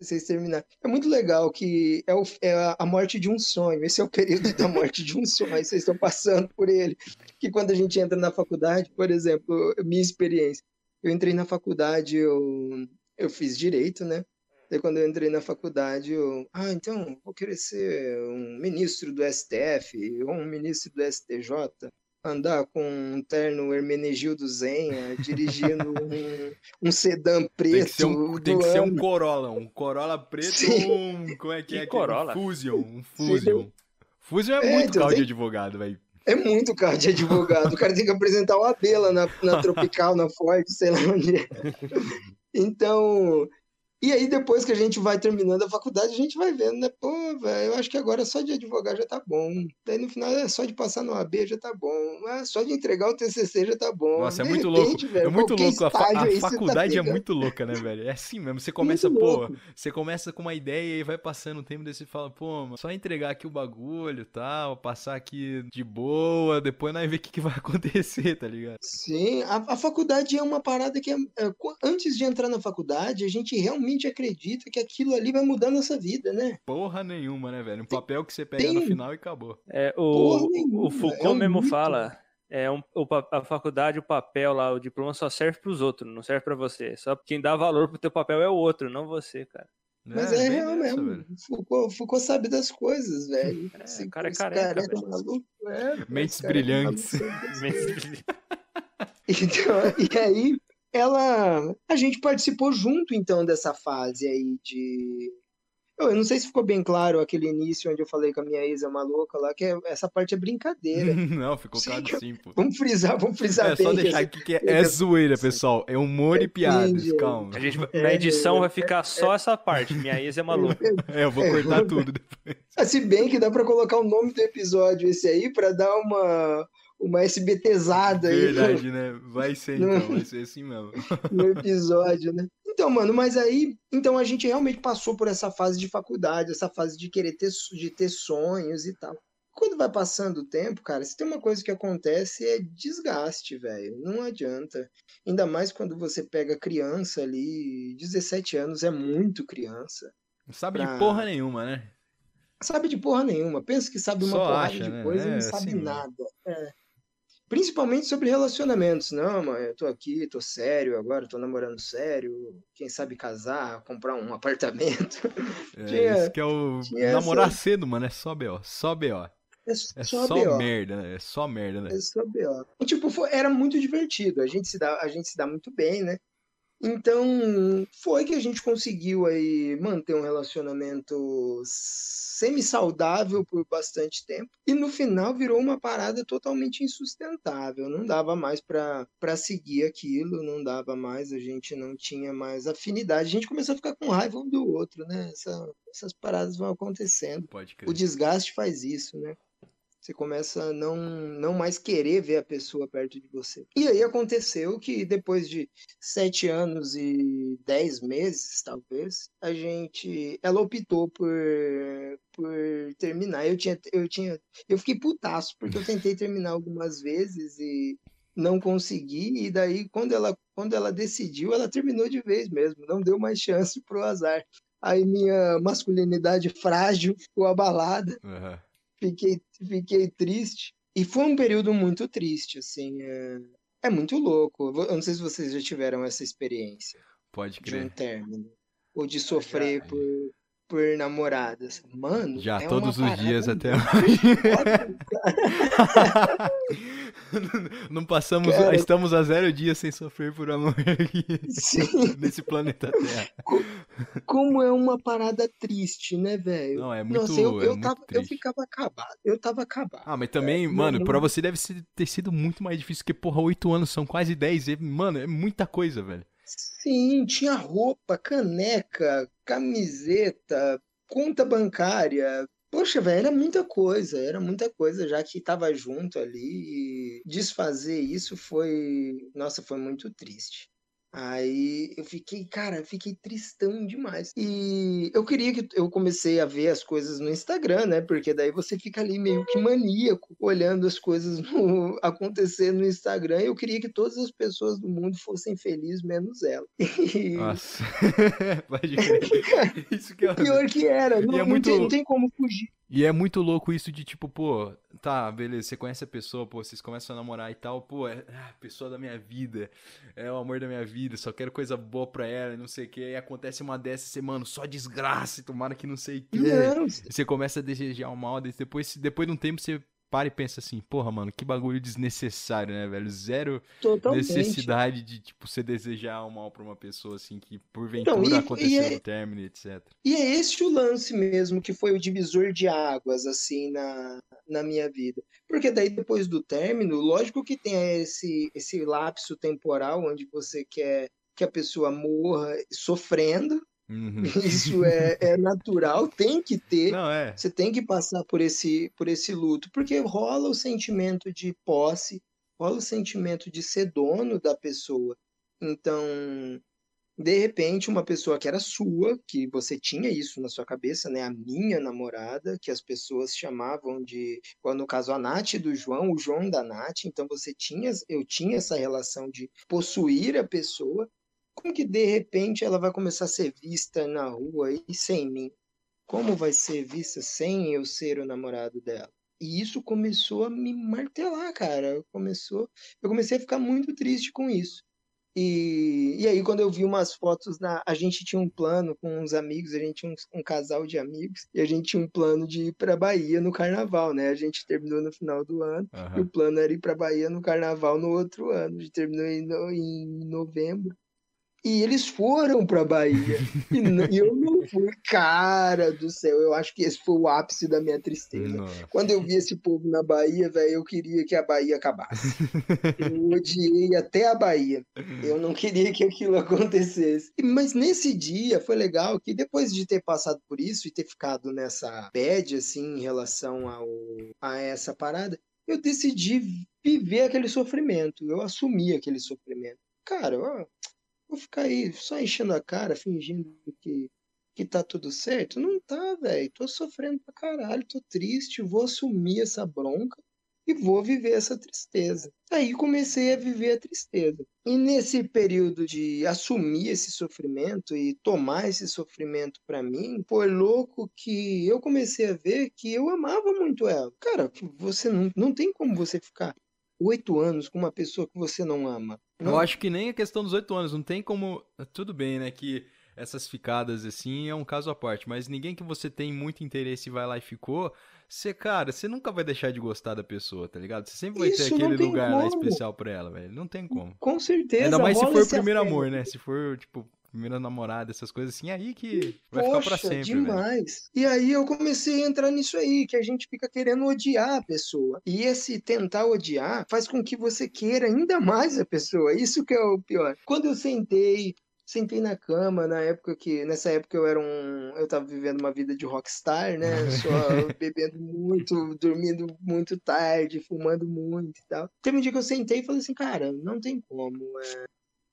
vocês terminaram. É muito legal que é, o- é a- morte de um sonho. Esse é o período da morte de um sonho. Vocês estão passando por ele. Que quando a gente entra na faculdade, por exemplo, minha experiência. Eu entrei na faculdade, eu, eu fiz direito, né? Daí quando eu entrei na faculdade, eu. Ah, então, vou querer ser um ministro do STF ou um ministro do STJ. Andar com um terno Hermenegildo Zenha, dirigindo um, um sedã preto. Tem que ser um, tem que ser um. Corolla, um Corolla preto Sim. ou um. Como é que, é? Corolla? Um Fusion, um Fusion. Fusion é, É, muito então, carro de tem- advogado, velho. É muito carro de advogado. O cara tem que apresentar o AB lá na, na Tropical, na Ford, sei lá onde é. Então, e aí depois que a gente vai terminando a faculdade, a gente vai vendo, né? Pô, velho, eu acho que agora só de advogar já tá bom. Daí no final é só de passar no AB já tá bom. Ah, só de entregar o TCC já tá bom. Nossa, é De muito repente, louco. velho, é muito louco. A, fa- a tá faculdade é pegando. muito louca, né, velho? É assim mesmo. Você começa, Muito pô, louco. você começa com uma ideia e vai passando o tempo, daí você fala, pô, mano, só entregar aqui o bagulho e tal, passar aqui de boa, depois nós ver o que, que vai acontecer, tá ligado? Sim, a, a faculdade é uma parada que é, é, antes de entrar na faculdade, a gente realmente acredita que aquilo ali vai mudar a nossa vida, né? Porra nenhuma, né, velho? Um papel que você pega tem no final e acabou. É, o, nenhuma, o Foucault é um mesmo mito. fala, é um, a faculdade, o papel lá, o diploma só serve pros outros, não serve pra você. Só quem dá valor pro teu papel é o outro, não você, cara. Mas é, bem real mesmo. velho. Foucault, Foucault sabe das coisas, velho. É, Esse- o cara é careca, é velho. maluco, é, Mentes cara é brilhantes. maluco. Então, e aí, ela. A gente participou junto, então, dessa fase aí de. Eu não sei se ficou bem claro aquele início onde eu falei que a minha ex é uma louca lá, que é- essa parte é brincadeira. Não, ficou Sim, claro sim, pô. Vamos frisar, vamos frisar É bem. só que deixar aqui que é, é zoeira, pessoal. É humor e piadas, gente. calma. A gente, É, na edição é, vai ficar só essa parte. Minha ex é maluca. É, eu vou cortar tudo depois. Ah, Se bem que dá pra colocar o nome do episódio esse aí pra dar uma, uma SBTzada aí no- Verdade, né? Vai ser Não. então, vai ser assim mesmo. no episódio, né? Então, mano, mas aí, então a gente realmente passou por essa fase de faculdade, essa fase de querer ter, de ter sonhos e tal. Quando vai passando o tempo, cara, se tem uma coisa que acontece é desgaste, velho. Não adianta. Ainda mais quando você pega criança ali, 17 anos é muito criança. Não sabe Pra- de porra nenhuma, né? Sabe de porra nenhuma. Pensa que sabe uma Só porrada acha, de né? coisa e É, não sabe assim nada. É. Principalmente sobre relacionamentos. Não, mãe, eu tô aqui, tô sério agora, tô namorando sério. Quem sabe casar, comprar um apartamento. É, Tinha- isso que é o. Namorar essa- cedo, mano, é só B.O. Só B.O. É É só, só, BO. merda, né? É só merda, né? É só BO. E, Tipo, foi- era muito divertido. A gente se dá, a gente se dá muito bem, né? Então, foi que a gente conseguiu aí manter um relacionamento semi-saudável por bastante tempo. E no final virou uma parada totalmente insustentável. Não dava mais pra seguir aquilo, não dava mais, a gente não tinha mais afinidade. A gente começou a ficar com raiva um do outro, né? Essa- essas paradas vão acontecendo. O desgaste faz isso, né? Você começa a não, não mais querer ver a pessoa perto de você. E aí aconteceu que depois de sete anos e dez meses, talvez, a gente. Ela optou por, por terminar. Eu tinha, eu tinha. Eu fiquei putaço, porque eu tentei terminar algumas vezes e não consegui. E daí, quando ela, quando ela decidiu, ela terminou de vez mesmo. Não deu mais chance pro azar. Aí minha masculinidade frágil ficou abalada Aham. Fiquei, fiquei triste. E foi um período muito triste, assim. é. É muito louco. Eu não sei se vocês já tiveram essa experiência Pode de um crer. término. Ou de sofrer por, por namoradas. Mano, Já é todos os dias até hoje. Não passamos, Cara. estamos a zero dias sem sofrer por amor aqui Sim, nesse planeta Terra. como é uma parada triste, né, velho? Não, é muito, Nossa, eu, é eu, muito tava, eu ficava acabado. Eu tava acabado. Ah, mas também, É, mano, não- pra você deve ter sido muito mais difícil, porque, porra, oito anos são quase dez. e, Mano, é muita coisa, velho. Sim, tinha roupa, caneca, camiseta, conta bancária. Poxa, velho, era muita coisa, era muita coisa, já que tava junto ali e desfazer isso foi, nossa, foi muito triste. Aí eu fiquei, cara, eu fiquei tristão demais. E eu queria que eu comecei a ver as coisas no Instagram, né? Porque daí você fica ali meio que maníaco, olhando as coisas no, acontecer no Instagram. E eu queria que todas as pessoas do mundo fossem felizes, menos ela. E Nossa. Pode crer. Isso que é. pior que era, não, é não muito- tem, não tem como fugir. E é muito louco isso de tipo, pô, tá, beleza, você conhece a pessoa, pô, vocês começam a namorar e tal, pô, é ah, a pessoa da minha vida, é o amor da minha vida, só quero coisa boa pra ela, e não sei o que, e acontece uma dessas, você, mano, só desgraça, e tomara que não sei o que. Você começa a desejar o mal, depois, depois de um tempo você para e pensa assim, porra, mano, que bagulho desnecessário, né, velho? Zero totalmente. necessidade de, tipo, você desejar o mal pra uma pessoa, assim, que porventura Não, e- aconteceu e é- no término, etc. E é esse o lance mesmo que foi o divisor de águas, assim, na, na minha vida. Porque daí, depois do término, lógico que tem esse, esse lapso temporal onde você quer que a pessoa morra sofrendo. Uhum. Isso é, é natural, tem que ter. Não, é. Você tem que passar por esse, por esse luto, porque rola o sentimento de posse, rola o sentimento de ser dono da pessoa. Então, de repente, uma pessoa que era sua, que você tinha isso na sua cabeça, né? A minha namorada, que as pessoas chamavam de, no caso, a Nath do João, o João da Nath. Então, você tinha, eu tinha essa relação de possuir a pessoa. Como que de repente ela vai começar a ser vista na rua e sem mim? Como vai ser vista sem eu ser o namorado dela? E isso começou a me martelar, cara. Começou, eu comecei a ficar muito triste com isso. E, e aí, quando eu vi umas fotos, na, a gente tinha um plano com uns amigos, a gente tinha um, um casal de amigos, e a gente tinha um plano de ir pra Bahia no carnaval, né? A gente terminou no final do ano, e Aham. o plano era ir pra Bahia no carnaval no outro ano. A gente terminou em, em novembro. E eles foram pra Bahia. E, n- e eu não fui. Cara do céu, eu acho que esse foi o ápice da minha tristeza. Nossa. Quando eu vi esse povo na Bahia, velho, eu queria que a Bahia acabasse. Eu odiei até a Bahia. Eu não queria que aquilo acontecesse. Mas nesse dia foi legal que depois de ter passado por isso e ter ficado nessa bad, assim, em relação ao, a essa parada, eu decidi viver aquele sofrimento. Eu assumi aquele sofrimento. Cara, ó, vou ficar aí só enchendo a cara, fingindo que, que tá tudo certo. Não tá, velho. Tô sofrendo pra caralho, tô triste, vou assumir essa bronca e vou viver essa tristeza. Aí comecei a viver a tristeza. E nesse período de assumir esse sofrimento e tomar esse sofrimento pra mim, foi louco que eu comecei a ver que eu amava muito ela. Cara, você não, não tem como você ficar oito anos com uma pessoa que você não ama. Eu Não- acho que nem a questão dos oito anos, não tem como. Tudo bem, né? Que essas ficadas assim é um caso à parte, mas ninguém que você tem muito interesse e vai lá e ficou, você, cara, você nunca vai deixar de gostar da pessoa, tá ligado? Você sempre vai ter Isso, não aquele lugar lá como. especial pra ela, velho. Não tem como. Com certeza. Ainda mais se for o primeiro amor, né? Se for, tipo, primeira namorada, essas coisas assim, aí que vai ficar pra Poxa, sempre, velho. demais. E aí eu comecei a entrar nisso aí, que a gente fica querendo odiar a pessoa. E esse tentar odiar faz com que você queira ainda mais a pessoa. Isso que é o pior. Quando eu sentei, sentei na cama, na época que, nessa época eu era um, eu tava vivendo uma vida de rockstar, né? Só bebendo muito, dormindo muito tarde, fumando muito e tal. Teve um dia que eu sentei e falei assim, cara, não tem como, é,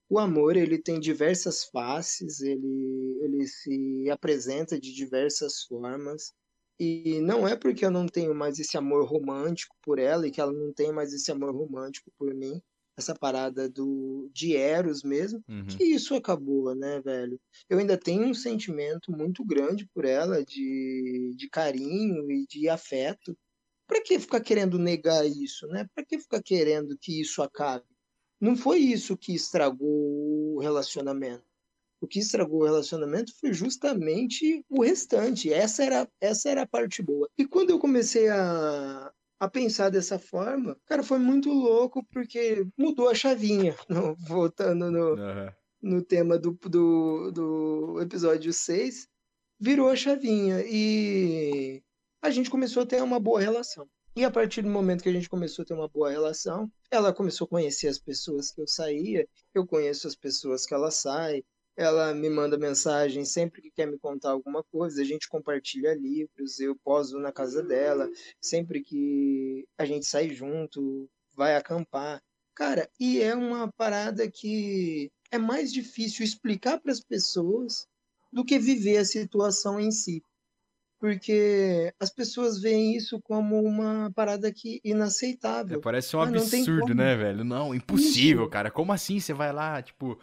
o amor, ele tem diversas faces, ele, ele se apresenta de diversas formas. E não é porque eu não tenho mais esse amor romântico por ela e que ela não tem mais esse amor romântico por mim, essa parada do de Eros mesmo, Uhum. que isso acabou, né, velho? Eu ainda tenho um sentimento muito grande por ela, de, de carinho e de afeto. Pra que ficar querendo negar isso, né? Pra que ficar querendo que isso acabe? Não foi isso que estragou o relacionamento. O que estragou o relacionamento foi justamente o restante. Essa era, essa era a parte boa. E quando eu comecei a, a pensar dessa forma, cara, foi muito louco porque mudou a chavinha. No, voltando no, Aham. no tema do, do, do episódio 6, virou a chavinha e a gente começou a ter uma boa relação. E a partir do momento que a gente começou a ter uma boa relação, ela começou a conhecer as pessoas que eu saía, eu conheço as pessoas que ela sai, ela me manda mensagem sempre que quer me contar alguma coisa, a gente compartilha livros, eu poso na casa dela, sempre que a gente sai junto, vai acampar. Cara, e é uma parada que é mais difícil explicar para as pessoas do que viver a situação em si. Porque as pessoas veem isso como uma parada que É, inaceitável. parece um Ah, absurdo, né, velho? Não, impossível, Isso. cara. Como assim você vai lá, tipo.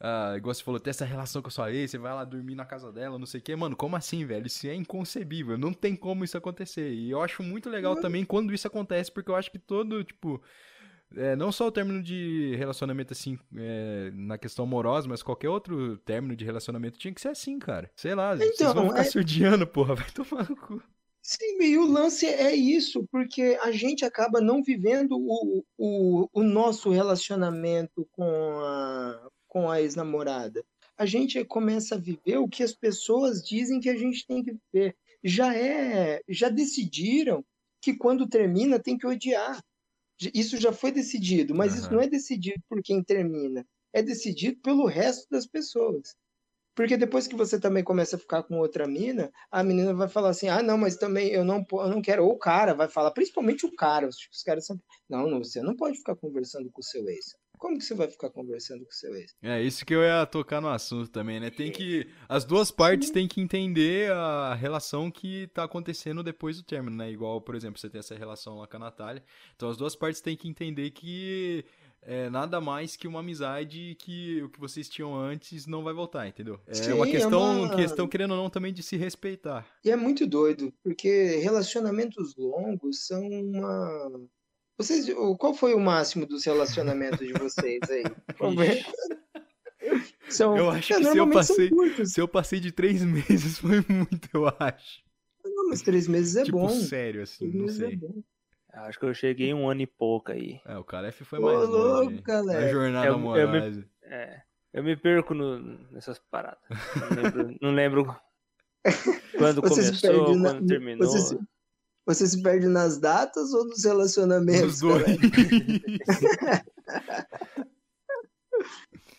Ah, igual você falou, ter essa relação com a sua ex, você vai lá dormir na casa dela, não sei o quê. Mano, como assim, velho? Isso é inconcebível. Não tem como isso acontecer. E eu acho muito legal também quando isso acontece, porque eu acho que todo, tipo. É, não só o término de relacionamento, assim, é, na questão amorosa, mas qualquer outro término de relacionamento tinha que ser assim, cara. Sei lá, vocês Então, vão ficar é- surdiando, porra, vai tomar no cu. Sim, e o lance é isso, porque a gente acaba não vivendo o, o, o nosso relacionamento com a, com a ex-namorada. A gente começa a viver o que as pessoas dizem que a gente tem que viver. Já é, já decidiram que quando termina tem que odiar. Isso já foi decidido, mas isso Aham. não é decidido por quem termina, é decidido pelo resto das pessoas. Porque depois que você também começa a ficar com outra mina, a menina vai falar assim: ah, não, mas também eu não, eu não quero. Ou o cara vai falar, principalmente o cara, os, os caras são. Não, não, você não pode ficar conversando com o seu ex. Como que você vai ficar conversando com o seu ex? É, isso que eu ia tocar no assunto também, né? Tem que. As duas partes têm que entender a relação que tá acontecendo depois do término, né? Igual, por exemplo, você tem essa relação lá com a Natália. Então as duas partes têm que entender que é nada mais que uma amizade que o que vocês tinham antes não vai voltar, entendeu? É Sim, uma é questão, uma- questão, querendo ou não, também de se respeitar. E é muito doido, porque relacionamentos longos são uma. Vocês, o- qual foi o máximo dos relacionamentos de vocês aí? Comenta. São, Eu acho é, que se eu passei-. Se eu passei de três meses, foi muito, eu acho. Não, mas três meses é tipo, bom. sério, assim, Três não meses é sei. bom. Acho que eu cheguei um ano e pouco aí. É, o Calef foi Ô, mais louco, galera. Na jornada Eu- eu me-. É, eu me perco no- nessas paradas. Não lembro, não lembro quando começou, perde na- quando terminou. Você se, você se perde nas datas ou nos relacionamentos? Os dois.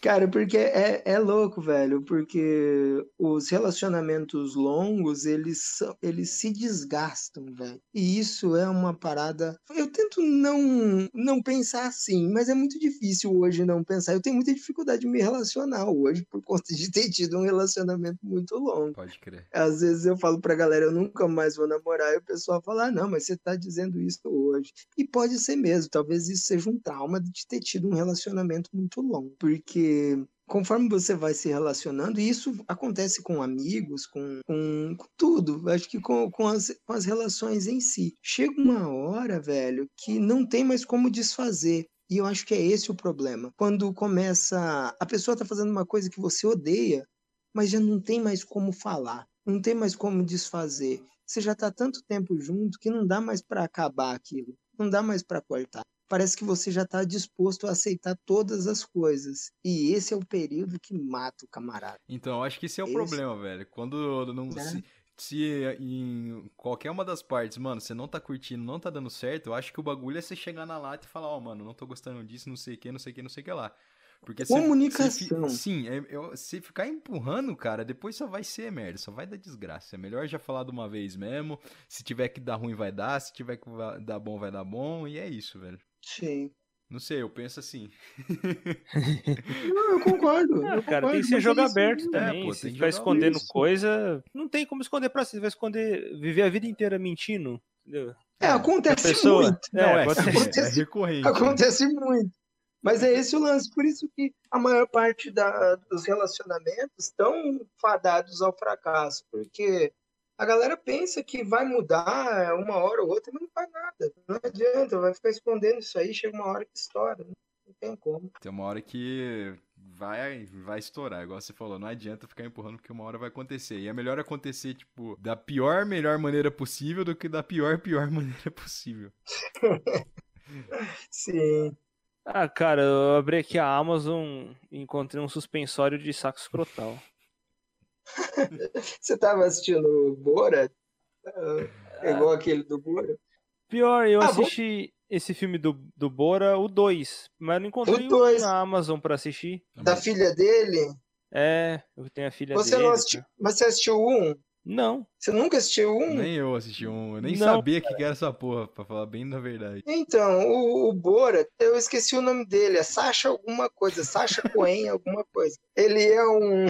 Cara, porque é, é louco, velho, porque os relacionamentos longos, eles, são- eles se desgastam, velho. E isso é uma parada. Eu tento não, não pensar assim, mas é muito difícil hoje não pensar. Eu tenho muita dificuldade de me relacionar hoje por conta de ter tido um relacionamento muito longo. Pode crer. Às vezes eu falo pra galera, eu nunca mais vou namorar, e o pessoal fala, ah, não, mas você tá dizendo isso hoje. E pode ser mesmo, talvez isso seja um trauma de ter tido um relacionamento muito longo, porque conforme você vai se relacionando, e isso acontece com amigos, com, com, com tudo, acho que com, com, as, com as relações em si. Chega uma hora, velho, que não tem mais como desfazer. E eu acho que é esse o problema. Quando começa. A pessoa tá fazendo uma coisa que você odeia, mas já não tem mais como falar, não tem mais como desfazer. Você já está tanto tempo junto que não dá mais para acabar aquilo, não dá mais para cortar. Parece que você já está disposto a aceitar todas as coisas. E esse é o período que mata o camarada. Então, eu acho que esse é o Esse- problema, velho. Quando não. Né? Se, se em qualquer uma das partes, mano, você não tá curtindo, não tá dando certo, eu acho que o bagulho é você chegar na lata e falar, ó, mano, não tô gostando disso, não sei o que, não sei o que, não sei o que lá. Porque se- Comunicação. fi- sim, é, eu- se ficar empurrando, cara, depois só vai ser merda, só vai dar desgraça. É melhor já falar de uma vez mesmo. Se tiver que dar ruim, vai dar. Se tiver que dar bom, vai dar bom. E é isso, velho. Sim. Não sei, eu penso assim. Não, eu concordo. Ah, eu cara, concordo, tem que ser jogo é isso aberto mesmo. também. pô, Se tem que ficar jogar escondendo isso. coisa, não tem como esconder pra você. Vai esconder, viver a vida inteira mentindo. Entendeu? É, acontece A pessoa- muito. Não, É, é, pode sim, ser. é Acontece- recorrente. Acontece muito. Mas é esse o lance. Por isso que a maior parte da- dos relacionamentos estão fadados ao fracasso. Porque a galera pensa que vai mudar uma hora ou outra, mas não faz nada. Não adianta, vai ficar escondendo isso aí, chega uma hora que estoura. Não tem como. Tem uma hora que vai, vai estourar, igual você falou. Não adianta ficar empurrando, porque uma hora vai acontecer. E é melhor acontecer, tipo, da pior, melhor maneira possível do que da pior, pior maneira possível. Sim. Ah, cara, eu abri aqui a Amazon e encontrei um suspensório de saco escrotal. Você tava assistindo o Bora? É igual aquele do Bora? Pior, eu Ah, assisti esse filme do, do Bora, o 2, mas não encontrei O dois. na Amazon pra assistir. Da filha dele? É, eu tenho a filha Você dele. não assistiu. Mas você assistiu um? Não. Você nunca assistiu um? Nem eu assisti um, eu nem Não, sabia o que que era essa porra, pra falar bem da verdade. Então, o, o Bora, eu esqueci o nome dele, é Sasha alguma coisa, Sasha Cohen alguma coisa. Ele é um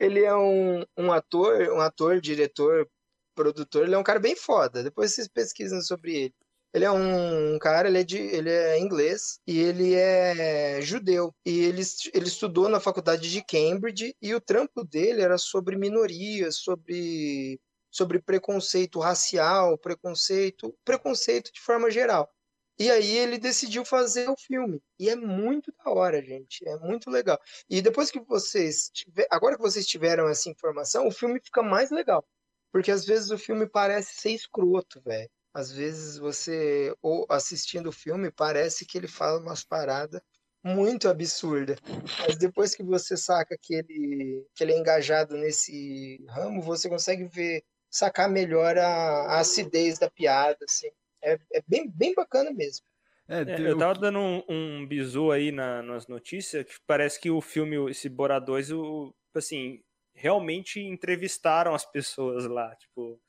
ele é um, um ator, um ator, diretor, produtor, ele é um cara bem foda. Depois vocês pesquisam sobre ele. Ele é um cara, ele é, de, ele é inglês e ele é judeu. E ele, ele estudou na faculdade de Cambridge e o trampo dele era sobre minorias, sobre, sobre preconceito racial, preconceito, preconceito de forma geral. E aí ele decidiu fazer o filme. E é muito da hora, gente. É muito legal. E depois que vocês tiver, agora que vocês tiveram essa informação, o filme fica mais legal. Porque às vezes o filme parece ser escroto, velho. Às vezes você, ou assistindo o filme, parece que ele fala umas paradas muito absurdas. Mas depois que você saca que ele, que ele é engajado nesse ramo, você consegue ver, sacar melhor a, a acidez da piada, assim. É, é bem, bem bacana mesmo. É, É, eu tava dando um, um bizu aí na- nas notícias, que parece que o filme, esse Bora 2, o, assim, realmente entrevistaram as pessoas lá, tipo,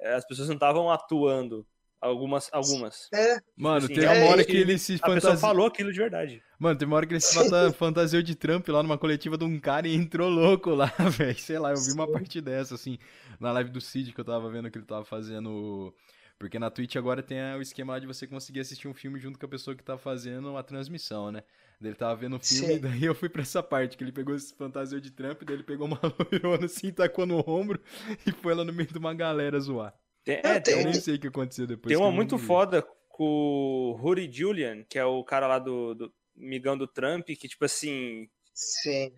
é, as pessoas não estavam atuando, algumas, algumas. É, Mano, assim, tem uma é, hora que ele se A pessoa falou aquilo de verdade. Mano, tem uma hora que ele se fanta- fantasiou de Trump lá numa coletiva de um cara e entrou louco lá, velho. Sei lá, eu vi uma parte dessa, assim, na live do Cid que eu tava vendo que ele tava fazendo. Porque na Twitch agora tem o esquema lá de você conseguir assistir um filme junto com a pessoa que tá fazendo a transmissão, né? Daí Ele tava vendo o filme, Sim. daí eu fui pra essa parte, que ele pegou esse fantasiou de Trump, daí ele pegou uma loirona assim, tacou no ombro e foi lá no meio de uma galera zoar. Tem, Não, é, tem- Eu nem sei o que aconteceu depois. tem uma muito vi. foda com o Rudy Julian, que é o cara lá do, do migão do Trump, que, tipo assim, sim.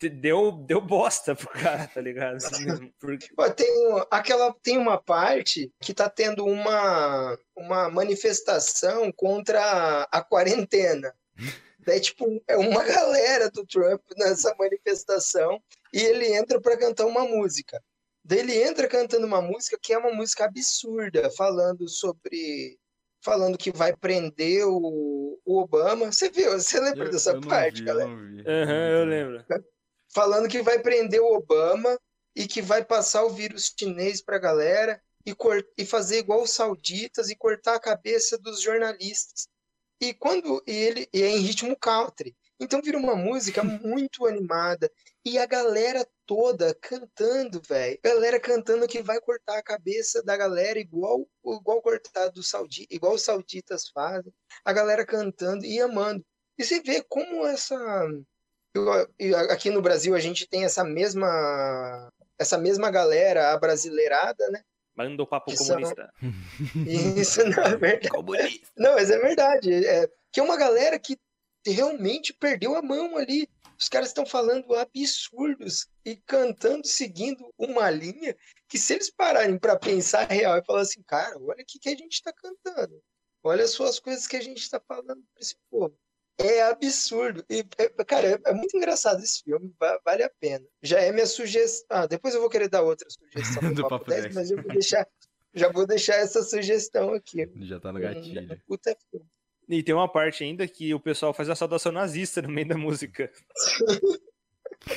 Deu, deu bosta pro cara, tá ligado? Assim porque- Tem, aquela, tem uma parte que tá tendo uma, uma manifestação contra a, a quarentena. Daí, tipo, é uma galera do Trump nessa manifestação e ele entra para cantar uma música. Daí ele entra cantando uma música que é uma música absurda, falando sobre. Falando que vai prender o, o Obama. Você viu? Você lembra Eu- dessa eu parte, vi, eu galera? não vi. Aham, eu lembro. Falando que vai prender o Obama e que vai passar o vírus chinês para a galera e, e fazer igual os sauditas e cortar a cabeça dos jornalistas. E quando e ele e é em ritmo country. Então vira uma música muito animada e a galera toda cantando, velho. Galera cantando que vai cortar a cabeça da galera igual igual cortar do saudi, igual os sauditas fazem. A galera cantando e amando. E você vê como essa eu- e aqui no Brasil a gente tem essa mesma essa mesma galera abrasileirada, né? Manda o papo Que são- comunista. E isso não é verdade. Comunista. Não, mas é verdade. É, que é uma galera que realmente perdeu a mão ali. Os caras estão falando absurdos e cantando, seguindo uma linha que se eles pararem para pensar real e falar assim, cara, olha o que, que a gente está cantando. Olha só as coisas que a gente está falando para esse povo. É absurdo. E, é- cara, é, é muito engraçado esse filme, va- vale a pena. Já é minha sugestão. Ah, depois eu vou querer dar outra sugestão Do do Papo Papo 10, 10. mas eu vou deixar, já vou deixar essa sugestão aqui. Já tá no Um gatilho. puta filme. E tem uma parte ainda que o pessoal faz a saudação nazista no meio da música.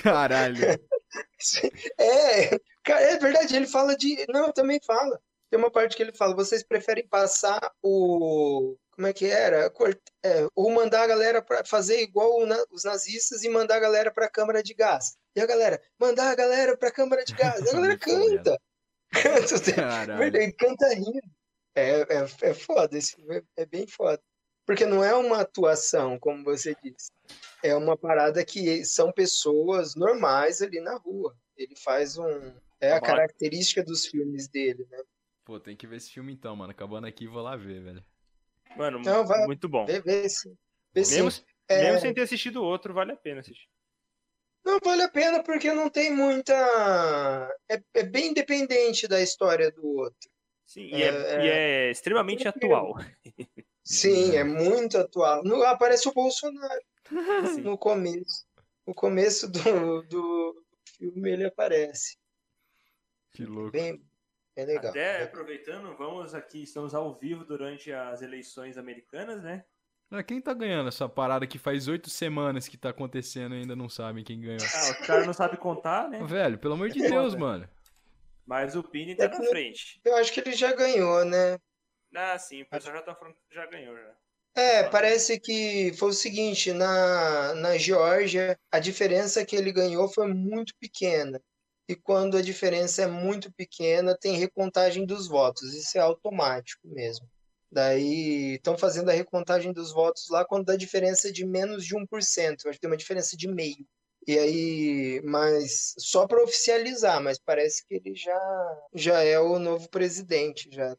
Caralho. É, cara, é verdade, ele fala de. Não, também fala. Tem uma parte que ele fala: vocês preferem passar o. Como é que era? É, ou mandar a galera para fazer igual na- os nazistas e mandar a galera para a câmara de gás. E a galera, mandar a galera para a câmara de gás. E a galera canta. Canta. Verdade, canta rindo. É, é, é foda, esse filme é, é bem foda. Porque não é uma atuação, como você disse. É uma parada que são pessoas normais ali na rua. Ele faz um. É a característica dos filmes dele, né? Pô, tem que ver esse filme então, mano. Acabando aqui, vou lá ver, velho. Mano, Não, vai- muito bom. Vê, vê sim. Vê sim. Mesmo, É, Mesmo sem ter assistido o outro, vale a pena assistir. Não vale a pena porque não tem muita. É, é bem independente da história do outro. Sim, e é, e é extremamente atual. Sim, é muito atual. No, aparece o Bolsonaro Sim. no começo. No começo do, do filme ele aparece. Que louco. Bem, bem legal. Até aproveitando, vamos aqui, estamos ao vivo durante as eleições americanas, né? Ah, quem tá ganhando essa parada que faz oito semanas que tá acontecendo e ainda não sabem quem ganhou? Ah, o cara não sabe contar, né? Velho, pelo amor de É Deus, mano. Mas o Pini tá É na frente. Eu acho que ele já ganhou, né? Ah, sim, o pessoal já tá falando que já ganhou já. É, parece que foi o seguinte, na, na Geórgia, a diferença que ele ganhou foi muito pequena. E quando a diferença é muito pequena, tem recontagem dos votos. Isso é automático mesmo. Daí estão fazendo a recontagem dos votos lá quando dá diferença de menos de 1%. Eu acho que tem uma diferença de meio. E aí, mas só para oficializar, mas parece que ele já, já é o novo presidente já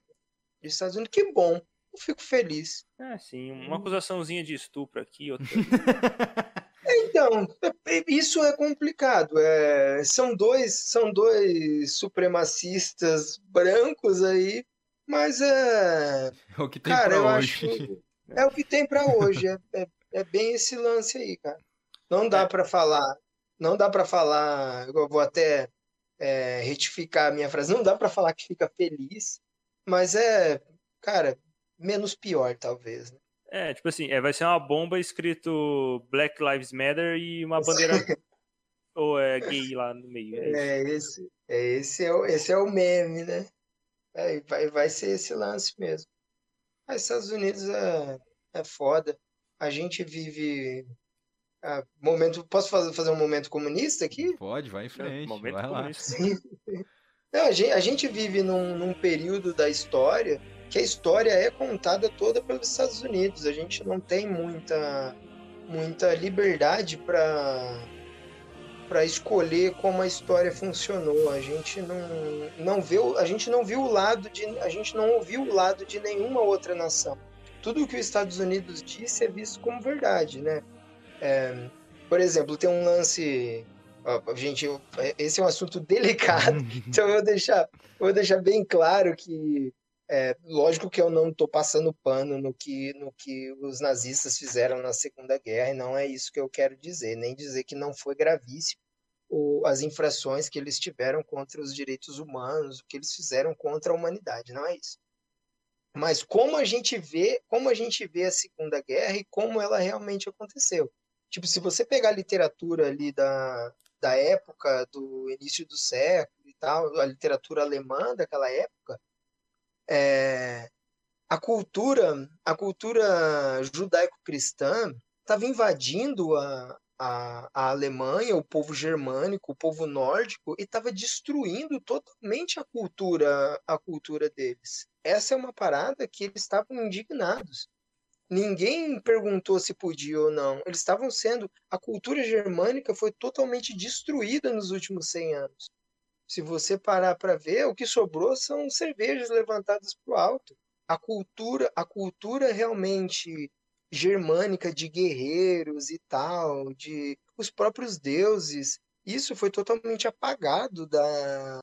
dos Estados Unidos. Que bom, eu fico feliz. Ah, sim, uma acusaçãozinha de estupro aqui, outra. Então, é- é- isso é complicado. É, são dois, são dois supremacistas brancos aí, mas é, É o que tem cara, eu hoje. acho é o que tem pra hoje. É, é, é bem esse lance aí, cara. Não dá É. pra falar, não dá pra falar. Eu vou até é, retificar a minha frase. Não dá pra falar que fica feliz, mas é, cara, menos pior talvez. né? É, tipo assim, é, vai ser uma bomba escrito Black Lives Matter e uma bandeira ou é gay lá no meio. É. É esse, é esse é o, esse é o meme, né? É, vai, vai ser esse lance mesmo. Mas Estados Unidos é, é foda. A gente vive ah, momento. Posso fazer, fazer um momento comunista aqui? Pode, vai em frente. Momento vai lá. comunista. Não, a gente, a gente vive num, num período da história que a história é contada toda pelos Estados Unidos. A gente não tem muita, muita liberdade para para escolher como a história funcionou. A gente não, não o- a gente não viu o lado de, a gente não ouviu o lado de nenhuma outra nação. Tudo que os Estados Unidos disse é visto como verdade, né? É, por exemplo, tem um lance, ó, gente, eu- esse é um assunto delicado. Então eu vou deixar, eu vou deixar bem claro que é, lógico que eu não estou passando pano no que, no que os nazistas fizeram na Segunda Guerra, e não é isso que eu quero dizer, nem dizer que não foi gravíssimo o- as infrações que eles tiveram contra os direitos humanos, o que eles fizeram contra a humanidade, não é isso. Mas como a gente vê, como a gente vê a Segunda Guerra e como ela realmente aconteceu. Tipo, se você pegar a literatura ali da, da época, do início do século e tal, a literatura alemã daquela época, é, a cultura, a cultura judaico-cristã estava invadindo a, a, a Alemanha, o povo germânico, o povo nórdico, e estava destruindo totalmente a cultura, a cultura deles. Essa é uma parada que eles estavam indignados. Ninguém perguntou se podia ou não. Eles estavam sendo. A cultura germânica foi totalmente destruída nos últimos 100 anos. Se você parar para ver, o que sobrou são cervejas levantadas para o alto. A cultura, a cultura realmente germânica de guerreiros e tal, de os próprios deuses, isso foi totalmente apagado da,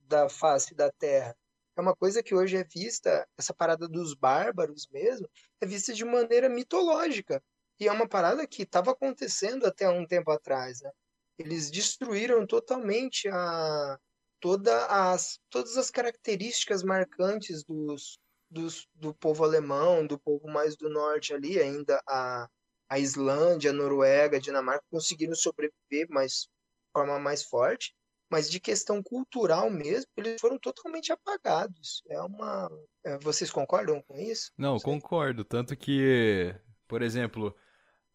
da face da Terra. É uma coisa que hoje é vista, essa parada dos bárbaros mesmo, é vista de maneira mitológica. E é uma parada que estava acontecendo até um tempo atrás, né? Eles destruíram totalmente a, toda as, todas as características marcantes dos, dos, do povo alemão, do povo mais do norte ali, ainda a, a Islândia, a Noruega, a Dinamarca conseguiram sobreviver mais, de forma mais forte, mas de questão cultural mesmo, eles foram totalmente apagados. É uma. é, Vocês concordam com isso? Não, concordo. Tanto que, por exemplo,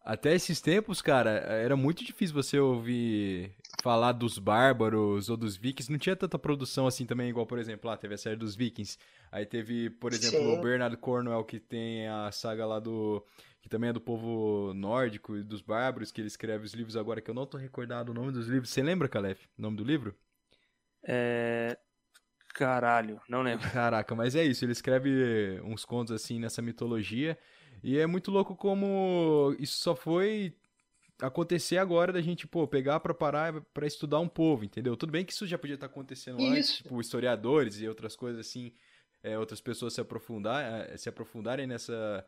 até esses tempos, cara, era muito difícil você ouvir falar dos bárbaros ou dos vikings. Não tinha tanta produção assim também, igual, por exemplo, lá teve a série dos vikings. Aí teve, por exemplo, Sim. o Bernard Cornwell, que tem a saga lá do. que também é do povo nórdico e dos bárbaros, que ele escreve os livros agora, que eu não tô recordado o nome dos livros. Você lembra, Calef? O nome do livro? É... Caralho, não lembro. Caraca, mas é isso, ele escreve uns contos assim nessa mitologia. E é muito louco como isso só foi acontecer agora da gente, pô, pegar pra parar pra estudar um povo, entendeu? Tudo bem que isso já podia estar acontecendo antes, Isso. tipo, historiadores e outras coisas assim, é, outras pessoas se, aprofundar, eh, se aprofundarem nessa.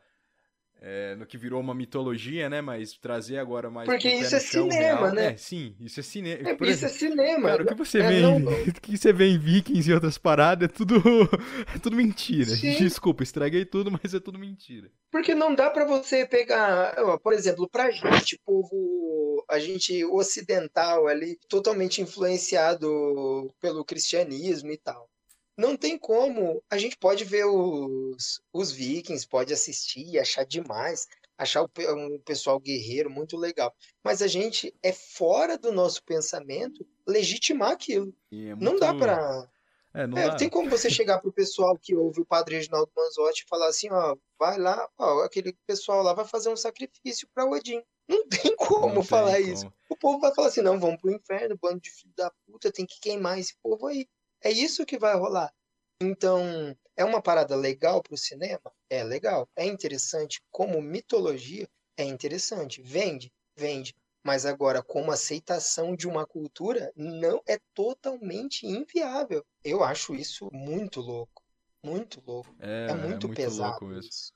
É, no que virou uma mitologia, né? Mas trazer agora mais. Porque isso é cinema, real. né? É, sim, isso é cinema. É, Por isso é exemplo, cinema. Cara, o que você É, vê, não- em, que você vê em Vikings e outras paradas é tudo, é tudo mentira. Sim. Desculpa, estraguei tudo, mas é tudo mentira. Porque não dá pra você pegar, por exemplo, pra gente, povo, a gente ocidental ali, totalmente influenciado pelo cristianismo e tal. Não tem como. A gente pode ver os, os vikings, pode assistir e achar demais, achar o um pessoal guerreiro muito legal. Mas a gente é fora do nosso pensamento legitimar aquilo. É Não dá pra. É, não É, dá. tem como você chegar pro pessoal que ouve o padre Reginaldo Manzotti e falar assim, ó, vai lá, ó, aquele pessoal lá vai fazer um sacrifício pra Odin. Não tem como Não tem falar como. isso. O povo vai falar assim, não, vamos pro inferno, bando de filho da puta, tem que queimar esse povo aí. É isso que vai rolar. Então, é uma parada legal pro cinema? É legal. É interessante como mitologia? É interessante. Vende? Vende. Mas agora, como aceitação de uma cultura, não é totalmente inviável. Eu acho isso muito louco. Muito louco. É, É, muito, pesado louco mesmo. isso.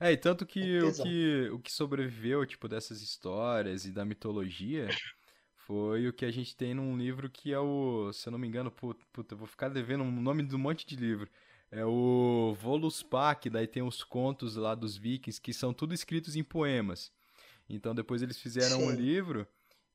É, e tanto que, É o pesado. que o que sobreviveu, tipo, dessas histórias e da mitologia foi o que a gente tem num livro que é o, se eu não me engano, puta, puta, eu vou ficar devendo o nome de um monte de livro. É o Voluspa, que daí tem os contos lá dos vikings, que são tudo escritos em poemas. Então depois eles fizeram um Sim. livro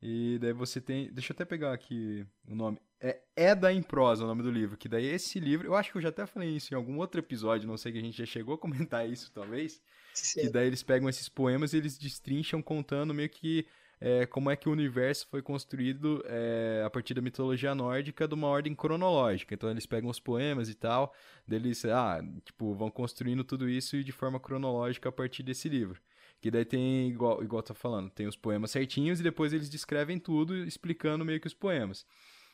e daí você tem, deixa eu até pegar aqui o nome. É Eda em prosa o nome do livro, que daí esse livro, eu acho que eu já até falei isso em algum outro episódio, não sei que a gente já chegou a comentar isso talvez. Que Sim. daí eles pegam esses poemas e eles destrincham contando meio que é, como é que o universo foi construído é, a partir da mitologia nórdica de uma ordem cronológica. Então eles pegam os poemas e tal, daí eles ah, tipo, vão construindo tudo isso de forma cronológica a partir desse livro. Que daí tem, igual, igual tá falando, tem os poemas certinhos e depois eles descrevem tudo, explicando meio que os poemas.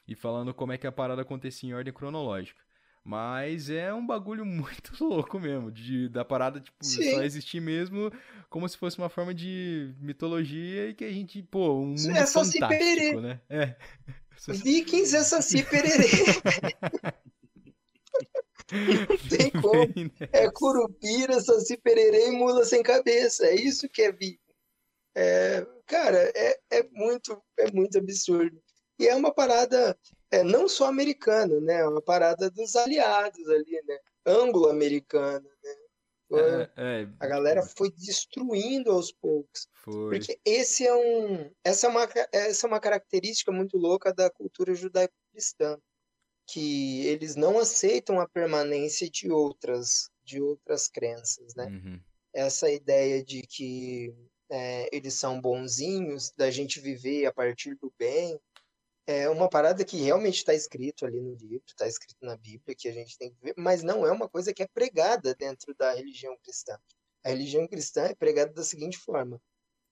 E falando como é que a parada acontecia em ordem cronológica. Mas é um bagulho muito louco mesmo, de, da parada, tipo, Sim. só existir mesmo como se fosse uma forma de mitologia e que a gente, pô, um mundo é Saci fantástico, né? É. Vikings é Saci Pererê. Não tem como. É curupira, saci pererê e mula sem cabeça. É isso que é viking. É, cara, é, é muito é muito absurdo. E é uma parada é, não só americana, né? É uma parada dos aliados ali, né? Anglo-americana, né? É, é, A galera foi destruindo aos poucos. foi. Porque esse é um, essa é uma, essa é uma característica muito louca da cultura judaico-cristã, que eles não aceitam a permanência de outras, de outras crenças, né? Uhum. Essa ideia de que é, eles são bonzinhos, da gente viver a partir do bem, é uma parada que realmente está escrito ali no livro, está escrito na Bíblia, que a gente tem que ver, mas não é uma coisa que é pregada dentro da religião cristã. A religião cristã é pregada da seguinte forma: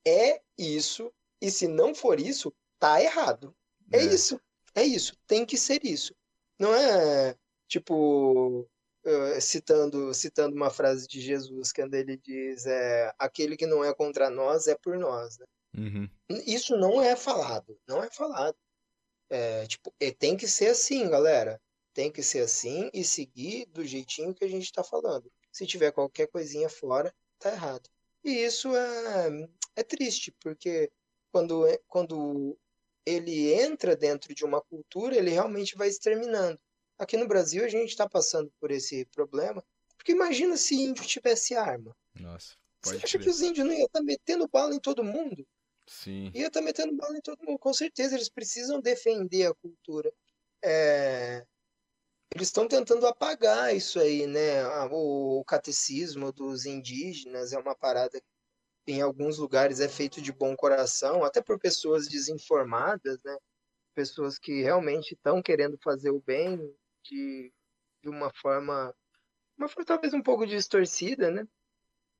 é isso, e se não for isso, tá errado. É, É. isso, é isso, tem que ser isso. Não é tipo citando citando uma frase de Jesus quando ele diz é aquele que não é contra nós é por nós, né? Uhum. Isso não é falado, não é falado. É, tipo, tem que ser assim, galera. Tem que ser assim e seguir do jeitinho que a gente tá falando. Se tiver qualquer coisinha fora, tá errado. E isso é, é triste, porque quando, quando ele entra dentro de uma cultura, ele realmente vai exterminando. Aqui no Brasil, a gente está passando por esse problema, porque imagina se índio tivesse arma. Nossa, Você acha crer. que os índios não iam estar metendo bala em todo mundo? Sim. Ia estar metendo bala em todo mundo. Com certeza, eles precisam defender a cultura. É, Eles estão tentando apagar isso aí, né? Ah, O o catecismo dos indígenas é uma parada que em alguns lugares é feito de bom coração, até por pessoas desinformadas, né? Pessoas que realmente estão querendo fazer o bem de, de uma forma, uma forma talvez um pouco distorcida, né?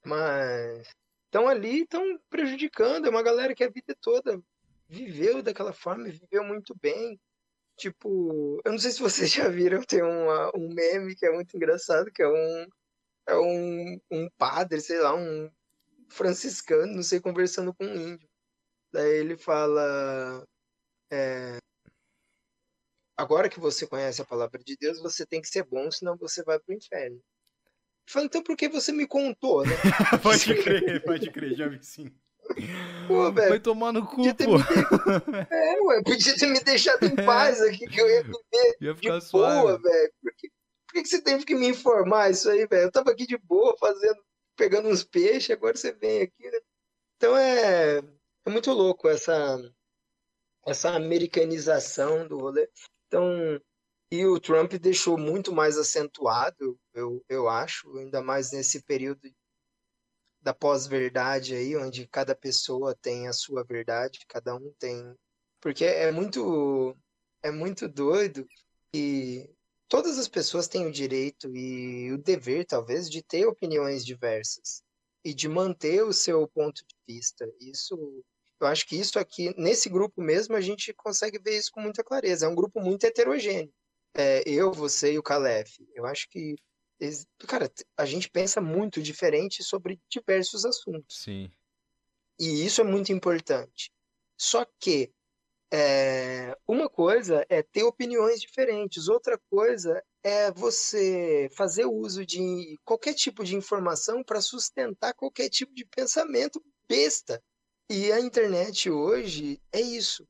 Mas estão ali, estão prejudicando. É uma galera que a vida toda viveu daquela forma, viveu muito bem. Tipo, eu não sei se vocês já viram, tem uma, um meme que é muito engraçado, que é um, é um, um padre, sei lá, um franciscano, não sei, conversando com um índio. Daí ele fala: é, Agora que você conhece a palavra de Deus, você tem que ser bom, senão você vai pro inferno. Eu falo, então por que você me contou, né? pode crer, pode crer, já vi sim. Pô, velho. Vai tomar no cu, pô. me de- É, ué, podia ter me deixado em paz aqui, que eu ia viver Ia de ficar boa, suave. velho. Por que, por que que você teve que me informar isso aí, velho? Eu tava aqui de boa, fazendo, pegando uns peixes, agora você vem aqui, né? Então é, é muito louco essa, essa americanização do rolê. Então, e o Trump deixou muito mais acentuado, eu, eu acho, ainda mais nesse período da pós-verdade aí, onde cada pessoa tem a sua verdade, cada um tem. Porque é muito, é muito doido e todas as pessoas têm o direito e o dever, talvez, de ter opiniões diversas e de manter o seu ponto de vista. Isso, eu acho que isso aqui, nesse grupo mesmo, a gente consegue ver isso com muita clareza. É um grupo muito heterogêneo. É, eu, você e o Calef. Eu acho que, cara, a gente pensa muito diferente sobre diversos assuntos. Sim. E isso é muito importante. Só que é, uma coisa é ter opiniões diferentes, outra coisa é você fazer uso de qualquer tipo de informação para sustentar qualquer tipo de pensamento besta. E a internet hoje é isso.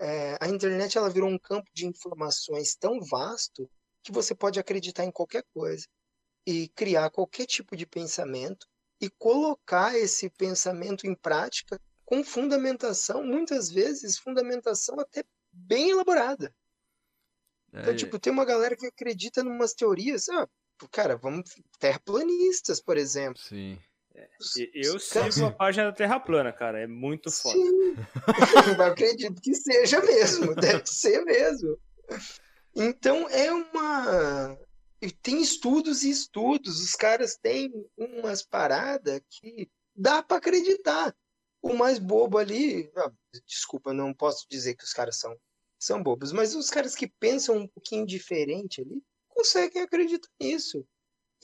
É, a internet ela virou um campo de informações tão vasto que você pode acreditar em qualquer coisa e criar qualquer tipo de pensamento e colocar esse pensamento em prática com fundamentação, muitas vezes fundamentação até bem elaborada. Então, É, tipo, tem uma galera que acredita em umas teorias, ah, cara, vamos terraplanistas, por exemplo. Sim. Eu sigo a página da Terra Plana, cara. É muito foda. Sim, eu acredito que seja mesmo, deve ser mesmo. Então é uma. Tem estudos e estudos, os caras têm umas paradas que dá para acreditar. O mais bobo ali, ah, desculpa, não posso dizer que os caras são, são bobos, mas os caras que pensam um pouquinho diferente ali conseguem acreditar nisso.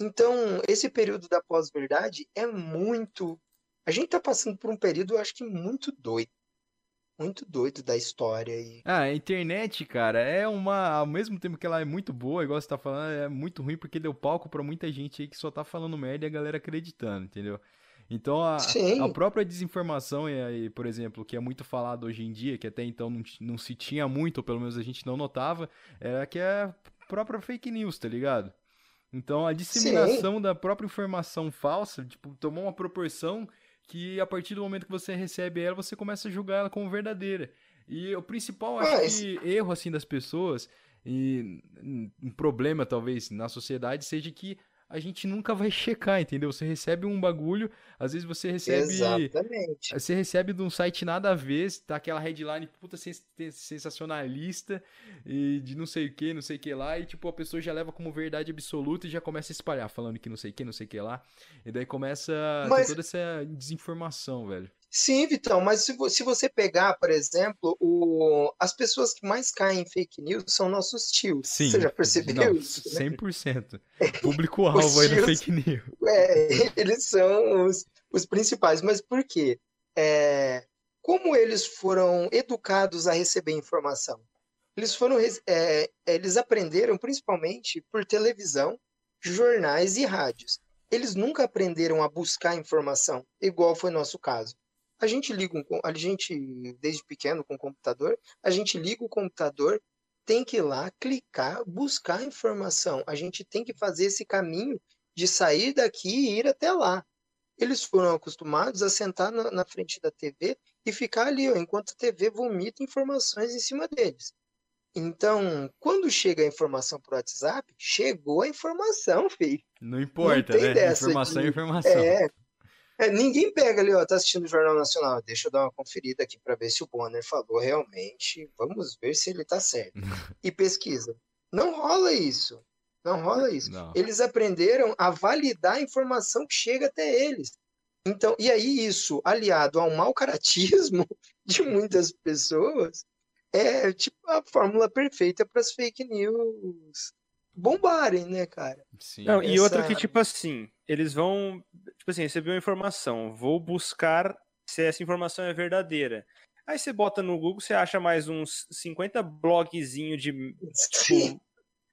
Então, esse período da pós-verdade é muito a gente tá passando por um período, eu acho que muito doido. Muito doido da história. E... Ah, a internet, cara, é uma. Ao mesmo tempo que ela é muito boa, igual você tá falando, é muito ruim porque deu palco pra muita gente aí que só tá falando merda e a galera acreditando, entendeu? Então a, a própria desinformação, e aí, por exemplo, que é muito falado hoje em dia, que até então não, não se tinha muito, ou pelo menos a gente não notava, era que é a própria fake news, tá ligado? Então a disseminação da própria informação falsa, tipo, tomou uma proporção que a partir do momento que você recebe ela, você começa a julgar ela como verdadeira. E o principal, acho Ah, que erro assim das pessoas e um um problema talvez na sociedade seja que a gente nunca vai checar, entendeu? Você recebe um bagulho, às vezes você recebe Exatamente. você recebe de um site nada a ver, tá aquela headline puta sens- sensacionalista e de não sei o que, não sei o que lá, e tipo, a pessoa já leva como verdade absoluta e já começa a espalhar, falando que não sei o que, não sei o que lá. E daí começa Mas- toda essa desinformação, velho. Sim, Vitão, mas se, se você pegar, por exemplo, o... as pessoas que mais caem em fake news são nossos tios. Sim. Você já percebeu Não, isso? né? 100%. Público-alvo aí da fake news. É, eles são os, os principais. Mas por quê? É, como eles foram educados a receber informação? Eles foram, res- é, eles aprenderam principalmente por televisão, jornais e rádios. Eles nunca aprenderam a buscar informação, igual foi nosso caso. A gente liga um, a gente desde pequeno com o computador, a gente liga o computador, tem que ir lá clicar, buscar informação. A gente tem que fazer esse caminho de sair daqui e ir até lá. Eles foram acostumados a sentar na, na frente da TV e ficar ali, ó, enquanto a TV vomita informações em cima deles. Então, quando chega a informação por WhatsApp, chegou a informação, filho. Não importa, tem né? Informação é de- informação. É, é, ninguém pega ali, ó, tá assistindo o Jornal Nacional. Deixa eu dar uma conferida aqui para ver se o Bonner falou realmente. Vamos ver se ele tá certo. E pesquisa. Não rola isso. Não rola isso. Não. Eles aprenderam a validar a informação que chega até eles. Então, e aí isso, aliado ao mau caratismo de muitas pessoas, é tipo a fórmula perfeita para as fake news bombarem, né, cara? Sim. Não, e Essa- outra que, tipo assim, eles vão, tipo assim, receber uma informação, vou buscar se essa informação é verdadeira. Aí você bota no Google, você acha mais uns 50 blogzinho de, tipo,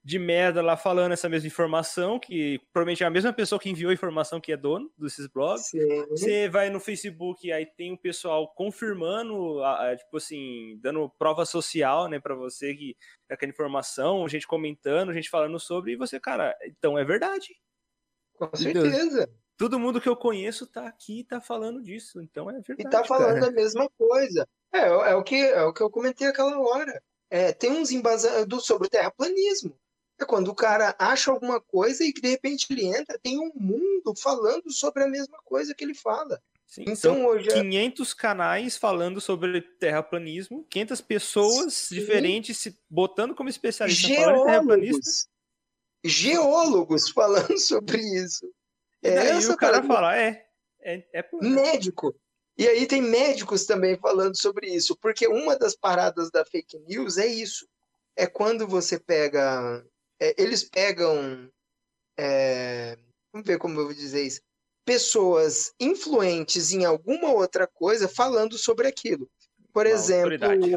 de merda lá falando essa mesma informação, que provavelmente é a mesma pessoa que enviou a informação que é dono desses blogs. Sim. Você vai no Facebook, aí tem o pessoal confirmando, tipo assim, dando prova social, né, pra você que aquela informação, gente comentando, gente falando sobre, e você, cara, então é verdade. Com Deus. certeza. Todo mundo que eu conheço tá aqui e tá falando disso, então é E verdade. tá falando cara. a mesma coisa. É, é, o que, é o que eu comentei aquela hora. É, tem uns embasamentos sobre o terraplanismo. É quando o cara acha alguma coisa e que de repente ele entra, tem um mundo falando sobre a mesma coisa que ele fala. Sim, Então hoje é 500 canais falando sobre terraplanismo, 500 pessoas Sim. diferentes se botando como especialista falando de terraplanismo. geólogos, geólogos falando sobre isso. É daí essa o cara parada. fala, é, é, é médico. E aí tem médicos também falando sobre isso, porque uma das paradas da fake news é isso. É quando você pega. é, eles pegam. é, vamos ver como eu vou dizer isso. Pessoas influentes em alguma outra coisa falando sobre aquilo. Por Uma exemplo, autoridade.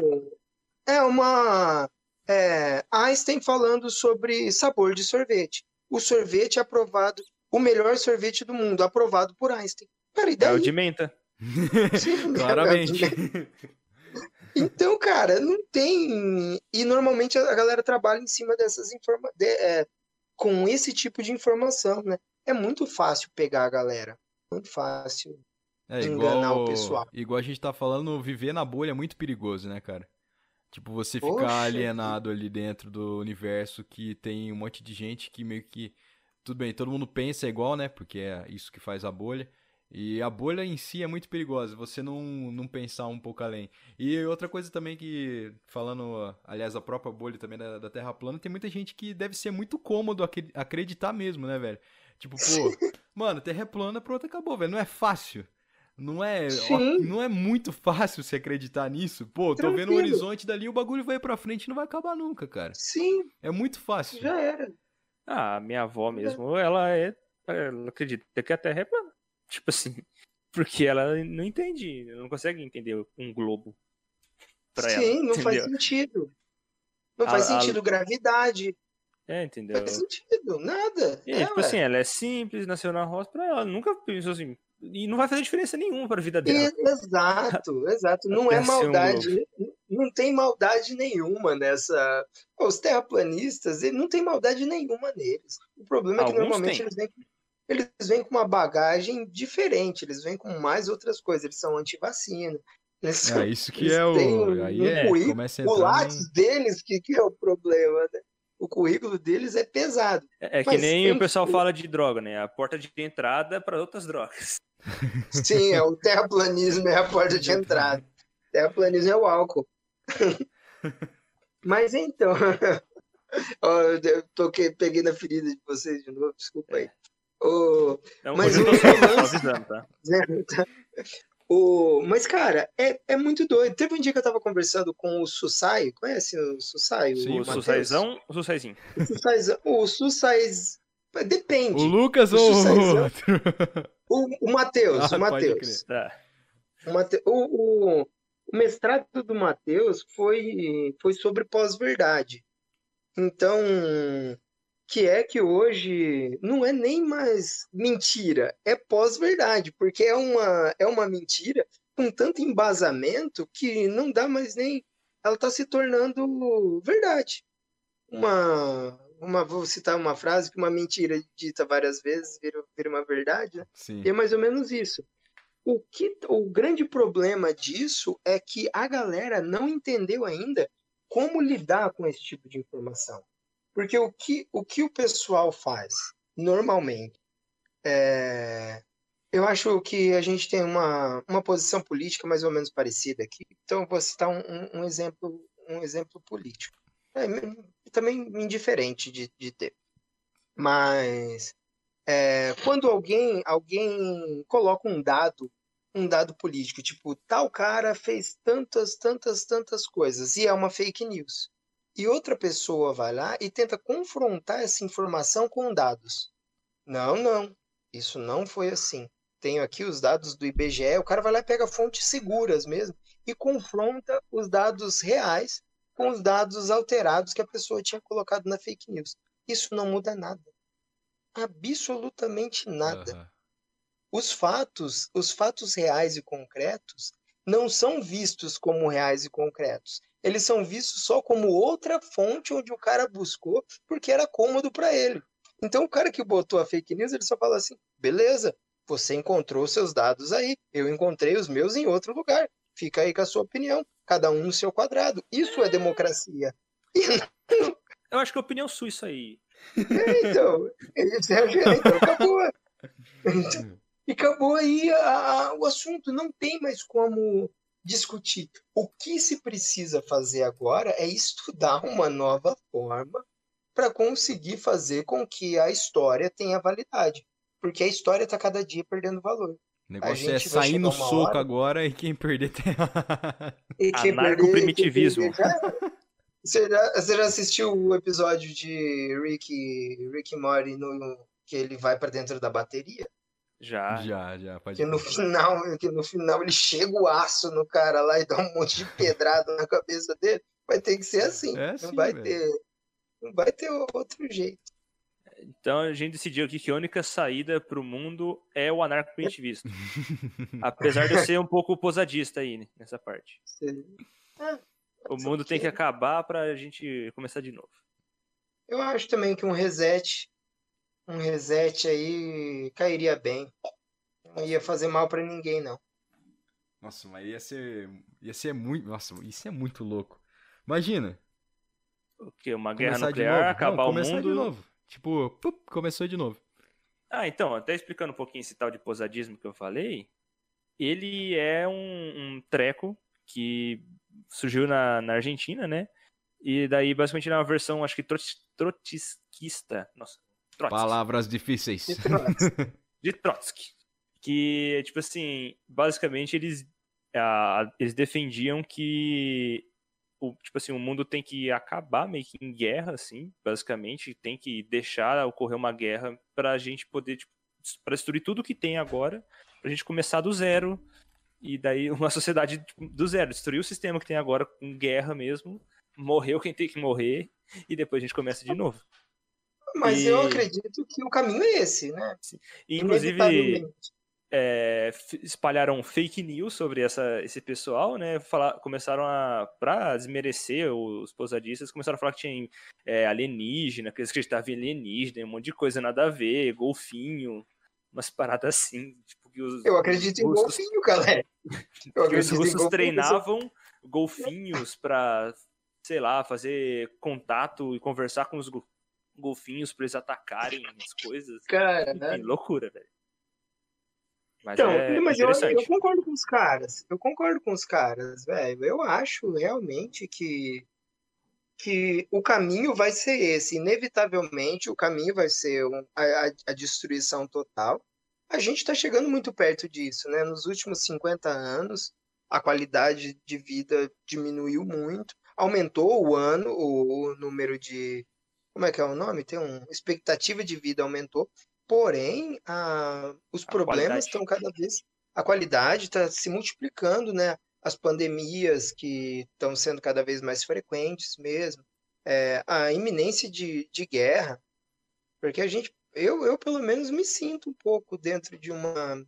é uma. É, Einstein falando sobre sabor de sorvete. O sorvete aprovado, o melhor sorvete do mundo, aprovado por Einstein. Cara, e É daí? o de menta. Sim, Claramente. Então, cara, não tem. E normalmente a galera trabalha em cima dessas informações. com esse tipo de informação, né? É muito fácil pegar a galera. Muito fácil. É enganar igual, o pessoal. igual a gente tá falando, viver na bolha é muito perigoso, né, cara? Tipo, você ficar alienado ali dentro do universo que tem um monte de gente que meio que. Tudo bem, todo mundo pensa igual, né? Porque é isso que faz a bolha. E a bolha em si é muito perigosa, você não, não pensar um pouco além. E outra coisa também que, falando, aliás, a própria bolha também da, da Terra plana, tem muita gente que deve ser muito cômodo acre- acreditar mesmo, né, velho? Tipo, pô, mano, Terra é plana, pronto, acabou, velho. Não é fácil. Não é, Sim. não é muito fácil se acreditar nisso. Pô, tô vendo o Tranquilo. horizonte dali, o bagulho vai pra frente e não vai acabar nunca, cara. Sim, É muito fácil. já era. Ah, minha avó mesmo, ela é. Ela acredita que a Terra é plana. Tipo assim. Porque ela não entende, ela não consegue entender um globo. Pra ela, Sim, não faz entendeu? sentido. Não A- faz a- sentido gravidade. É, Não entendeu? faz sentido, nada. E, É, tipo ué. assim, ela é simples, nasceu na roça, pra ela nunca pensou assim. E não vai fazer diferença nenhuma pra vida dela. Exato, exato. Não é maldade, não tem maldade nenhuma nessa. Os terraplanistas, ele não tem maldade nenhuma neles. O problema é que Alguns normalmente eles vêm, eles vêm com uma bagagem diferente, eles vêm com mais outras coisas, eles são anti-vacina. Eles É isso que é o. um- Aí um é, começa a o Lattes deles, que, que é o problema, né? O currículo deles é pesado. É, é que nem tem o pessoal que- fala de droga, né? A porta de entrada para outras drogas. Sim, é o terraplanismo é a porta de entrada. Terraplanismo é o álcool. Mas então, ó, eu toquei, peguei na ferida de vocês de novo, desculpa aí. O, Então, Mas o- tô lance- avisando, tá? O, mas, cara, é, é muito doido. Teve um dia que eu tava conversando com o Susai, conhece o Susai? Sim, O? Sussaizão ou o Sussaizinho? O Sussaizão- O Sussais. Depende. O Lucas O ou o outro? O, o Matheus, Ah, o pode Matheus. Tá. O, Mate- o- o- o mestrado do Matheus foi, foi sobre pós-verdade. Então, que é que hoje não é nem mais mentira, é pós-verdade, porque é uma, é uma mentira com tanto embasamento que não dá mais nem. Ela está se tornando verdade. Uma, uma, vou citar uma frase que uma mentira dita várias vezes vira, vira uma verdade, né? Sim. E é mais ou menos isso. O, que, o grande problema disso é que a galera não entendeu ainda como lidar com esse tipo de informação. Porque o que o, que o pessoal faz normalmente é, eu acho que a gente tem uma, uma posição política mais ou menos parecida aqui. Então, vou citar um, um, um exemplo, um exemplo político. É, também indiferente de, de ter. Mas é, quando alguém, alguém coloca um dado, um dado político, tipo, tal cara fez tantas, tantas, tantas coisas, e é uma fake news. E outra pessoa vai lá e tenta confrontar essa informação com dados. Não, não, isso não foi assim. Tenho aqui os dados do IBGE, o cara vai lá e pega fontes seguras mesmo e confronta os dados reais com os dados alterados que a pessoa tinha colocado na fake news. Isso não muda nada. Absolutamente nada. Aham. Os fatos, os fatos reais e concretos não são vistos como reais e concretos. Eles são vistos só como outra fonte onde o cara buscou porque era cômodo para ele. Então o cara que botou a fake news, ele só fala assim: "Beleza, você encontrou seus dados aí, eu encontrei os meus em outro lugar. Fica aí com a sua opinião, cada um no seu quadrado. Isso é democracia." E Eu acho que é opinião sua isso aí. então, esse é- então acabou. Então, e acabou aí a- a- o assunto. Não tem mais como discutir. O que se precisa fazer agora é estudar uma nova forma para conseguir fazer com que a história tenha validade. Porque a história está cada dia perdendo valor. O negócio é sair no soco hora- agora e quem perder tem. E quem perder já- Você já, você já assistiu o episódio de Rick, Rick e Morty no, que ele vai para dentro da bateria? Já. já, já, pode Que no final, que no final ele chega o aço no cara lá e dá um monte de pedrada na cabeça dele. Vai ter que ser assim. É não assim, vai velho. ter, não vai ter outro jeito. Então a gente decidiu aqui que a única saída pro mundo é o anarco-primitivismo. Apesar de eu ser um pouco posadista aí, né, nessa parte. Ah, O mundo o tem que acabar pra gente começar de novo. Eu acho também que um reset, um reset aí cairia bem. Não ia fazer mal pra ninguém, não. Nossa, mas ia ser. Ia ser muito. Nossa, isso é muito louco. Imagina. O quê? Uma guerra Começar de nuclear, novo. acabar Não, o começar mundo. de novo. Tipo, pup, começou de novo. Ah, então, até explicando um pouquinho esse tal de posadismo que eu falei, ele é um, um treco que surgiu na, na Argentina, né? E daí, basicamente, ele é uma versão, acho que trotskista. Nossa, Trotsky. Palavras difíceis. E pronto. de Trotsky. Que, tipo assim, basicamente eles, ah, eles defendiam que o, tipo assim, o mundo tem que acabar meio que em guerra, assim, basicamente, tem que deixar ocorrer uma guerra pra gente poder, tipo, pra destruir tudo que tem agora, pra gente começar do zero, e daí uma sociedade tipo, do zero, destruir o sistema que tem agora com guerra mesmo, morreu quem tem que morrer, e depois a gente começa de novo. Mas E- eu acredito que o caminho é esse, né? E, inclusive, é, espalharam fake news sobre essa, esse pessoal, né? Falar, começaram a, pra desmerecer os pousadistas, começaram a falar que tinha é, alienígena, que eles acreditavam em alienígena, um monte de coisa nada a ver, golfinho, umas paradas assim. Tipo, que os, Eu acredito em russos- golfinho, galera. Eu que os em russos golfinho. treinavam golfinhos pra, sei lá, fazer contato e conversar com os golfinhos pra eles atacarem as coisas. Cara, né? Loucura, velho. Mas Então, é mas eu, eu concordo com os caras. Eu concordo com os caras, velho. Eu acho realmente que, que o caminho vai ser esse. Inevitavelmente, o caminho vai ser a, a- a destruição total. A gente está chegando muito perto disso, né? Nos últimos 50 anos, a qualidade de vida diminuiu muito. Aumentou o ano, o, o número de. Como é que é o nome? Tem um. Expectativa de vida aumentou. Porém, a, os A problemas estão cada vez. A qualidade está se multiplicando, né? As pandemias que estão sendo cada vez mais frequentes mesmo. É, a iminência de, de guerra. Porque a gente. Eu, eu, pelo menos, me sinto um pouco dentro de uma,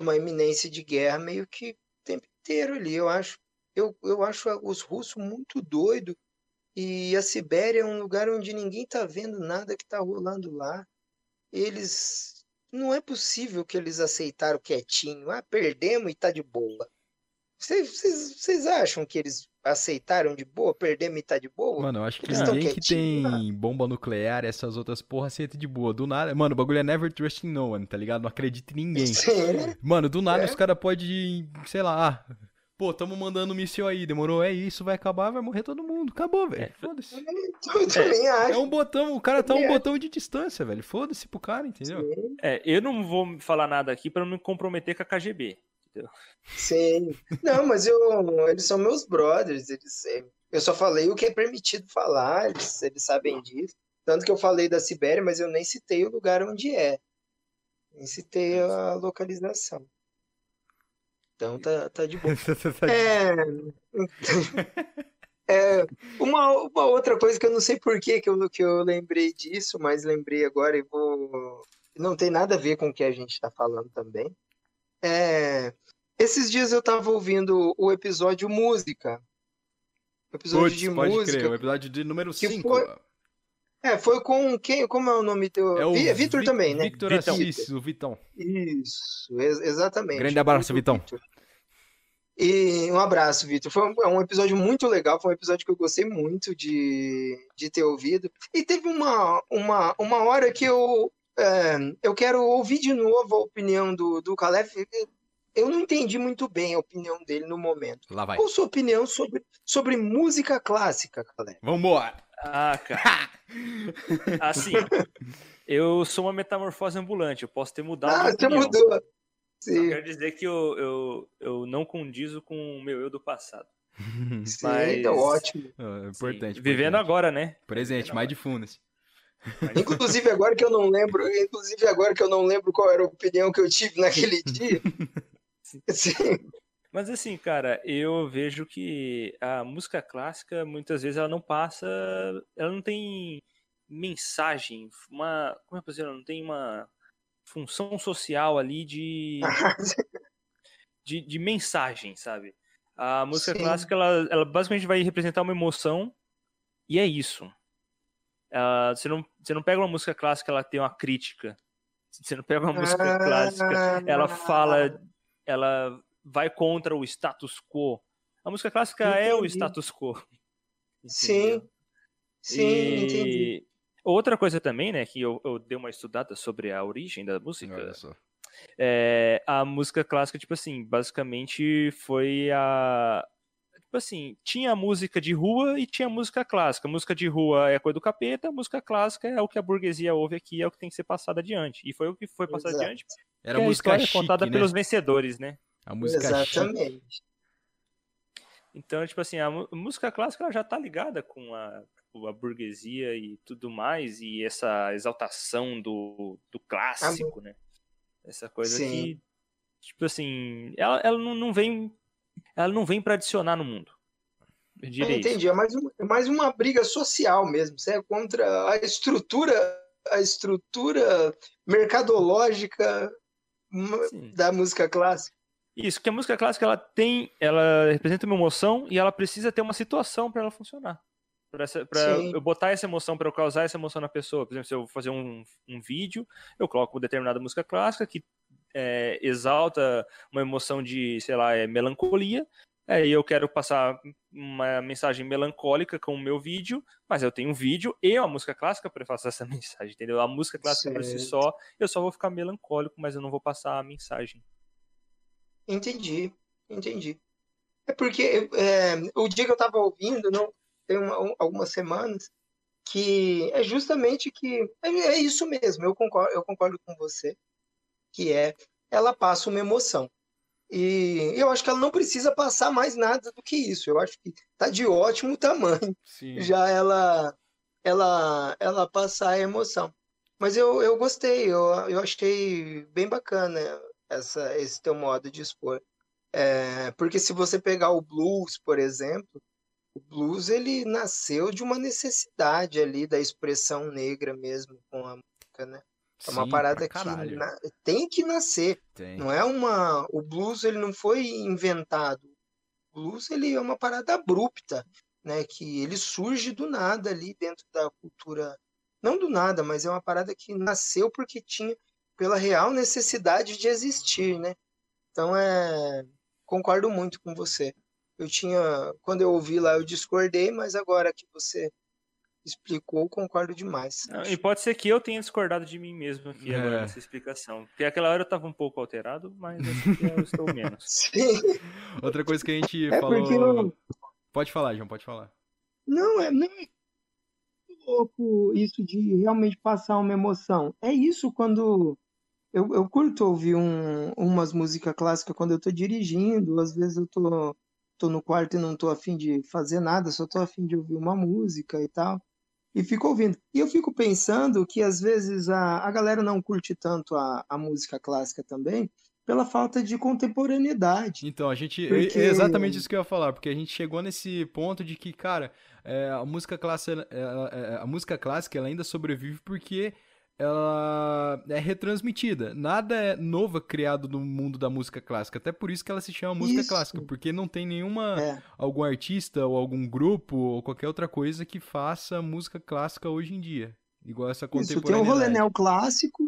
uma iminência de guerra meio que o tempo inteiro ali. Eu acho, eu, eu acho os russos muito doidos. E a Sibéria é um lugar onde ninguém tá vendo nada que tá rolando lá. Eles. Não é possível que eles aceitaram quietinho. Ah, perdemos e tá de boa. Vocês- acham que eles aceitaram de boa? Perdemos e tá de boa? Mano, eu acho que ninguém que tem bomba nuclear, essas outras porra, aceita de boa. Do nada. Mano, o bagulho é never trust no one, tá ligado? Não acredita em ninguém. Sim. Mano, do nada É. os caras podem, sei lá, ah, pô, tamo mandando um míssil aí, demorou? É isso, vai acabar, vai morrer todo mundo. Acabou, velho. É. Foda-se. Eu também É acho. um botão, o cara tá um É. botão de distância, velho. Foda-se pro cara, entendeu? Sim, É, eu não vou falar nada aqui pra não me comprometer com a KGB. sim. Não, mas eu, eles são meus brothers. Eles, é, Eu só falei o que é permitido falar, eles, eles sabem disso. Tanto que eu falei da Sibéria, mas eu nem citei o lugar onde é. Nem citei a localização. Então tá, tá de boa. É, é uma, uma outra coisa que eu não sei por que, que, eu, que eu lembrei disso, mas lembrei agora e vou. Não tem nada a ver com o que a gente está falando também. É, esses dias eu tava ouvindo o episódio Música. O episódio Puts, de pode música. crer, o episódio de número que 5. foi- É, foi com quem? Como é o nome teu? É o Vi- Vitor Vi- também, né? Victor Vitão. Assis, o Vitão. Isso, ex- exatamente. Grande abraço, Vitão. Vitor. E um abraço, Vitor. Foi um, é um episódio muito legal, foi um episódio que eu gostei muito de, de ter ouvido. E teve uma, uma, uma hora que eu, é, eu quero ouvir de novo a opinião do, do Calef. Eu não entendi muito bem a opinião dele no momento. Lá vai. Qual a sua opinião sobre, sobre música clássica, Calef? Vambora. Ah, cara. Assim, eu sou uma metamorfose ambulante, eu posso ter mudado Ah, você mudou. Só Sim, quero dizer que eu, eu, eu não condizo com o meu eu do passado. sim, mas- então ótimo. Sim, importante. Vivendo importante. agora, né? Presente, mais de funas. Inclusive agora que eu não lembro, inclusive agora que eu não lembro qual era a opinião que eu tive naquele dia. Sim, Mas assim, cara, eu vejo que a música clássica, muitas vezes, ela não passa. Ela não tem mensagem, uma. Como é que eu posso dizer? Ela não tem uma função social ali de. de, de mensagem, sabe? A música Sim. clássica, ela, ela basicamente vai representar uma emoção e é isso. Ah, você, não, você não pega uma música clássica, ela tem uma crítica. Você não pega uma música clássica, ela fala, ela vai contra o status quo. A música clássica é o Entendi. status quo. Sim, entendeu? sim, E entendi. Outra coisa também, né, que eu, eu dei uma estudada sobre a origem da música. Olha só. É, a música clássica, tipo assim, basicamente foi a. Tipo assim, tinha música de rua e tinha música clássica. Música de rua é coisa do capeta, música clássica é o que a burguesia ouve aqui, é o que tem que ser passado adiante. E foi o que foi passado Exato. adiante. Era a música é chique, contada né? pelos vencedores, né? A música chique. Exatamente. Então, tipo assim, a música clássica ela já tá ligada com a, a burguesia e tudo mais, e essa exaltação do, do clássico, né? Essa coisa Sim. que, tipo assim, ela, ela não, não vem. Ela não vem pra adicionar no mundo. Eu Eu diria isso. entendi, é mais, um- é mais uma briga social mesmo. Você é contra a estrutura, a estrutura mercadológica Sim. da música clássica. Isso, que a música clássica ela tem, ela representa uma emoção e ela precisa ter uma situação para ela funcionar. Sim. eu botar essa emoção, para eu causar essa emoção na pessoa. Por exemplo, se eu vou fazer um, um vídeo, eu coloco uma determinada música clássica que é, exalta uma emoção de, sei lá, é, melancolia. Aí eu quero passar uma mensagem melancólica com o meu vídeo, mas eu tenho um vídeo e uma música clássica para passar essa mensagem, entendeu? A música clássica por si só, eu só vou ficar melancólico, mas eu não vou passar a mensagem. Entendi, entendi. É porque é, o dia que eu estava ouvindo, não, tem uma- um- algumas semanas, que é justamente que é, é isso mesmo, eu concordo, eu concordo com você, que é ela passa uma emoção. E eu acho que ela não precisa passar mais nada do que isso. Eu acho que tá de ótimo tamanho Sim. já ela ela ela passar a emoção. Mas eu, eu gostei, eu, eu achei bem bacana essa, esse teu modo de expor. É, porque se você pegar o blues, por exemplo, o blues ele nasceu de uma necessidade ali da expressão negra mesmo com a música, né? É uma Sim, parada que na- tem que nascer. Tem. Não é uma. O blues ele não foi inventado. O blues ele é uma parada abrupta, né? Que ele surge do nada ali dentro da cultura. Não do nada, mas é uma parada que nasceu porque tinha pela real necessidade de existir, né? Então é. Concordo muito com você. Eu tinha. Quando eu ouvi lá, eu discordei, mas agora que você explicou, concordo demais. Não, e pode ser que eu tenha discordado de mim mesmo aqui agora É. nessa explicação. Porque aquela hora eu tava um pouco alterado, mas acho que eu estou menos. Sim. Outra coisa que a gente É falou. porque eu- Pode falar, João, pode falar. Não, é, não é muito louco isso de realmente passar uma emoção. É isso quando eu, eu curto ouvir um, umas músicas clássicas quando eu tô dirigindo, às vezes eu tô, tô no quarto e não tô afim de fazer nada, só tô afim de ouvir uma música e tal. E fico ouvindo. E eu fico pensando que às vezes a, a galera não curte tanto a, a música clássica também, pela falta de contemporaneidade. Então, a gente. Porque- É exatamente isso que eu ia falar, porque a gente chegou nesse ponto de que, cara, é, a música clássica. é, é, a música clássica ela ainda sobrevive porque ela é retransmitida. Nada é novo criado no mundo da música clássica. Até por isso que ela se chama música Isso. clássica, porque não tem nenhuma. É, algum artista ou algum grupo ou qualquer outra coisa que faça música clássica hoje em dia. Igual essa isso, tem o rolê neoclássico,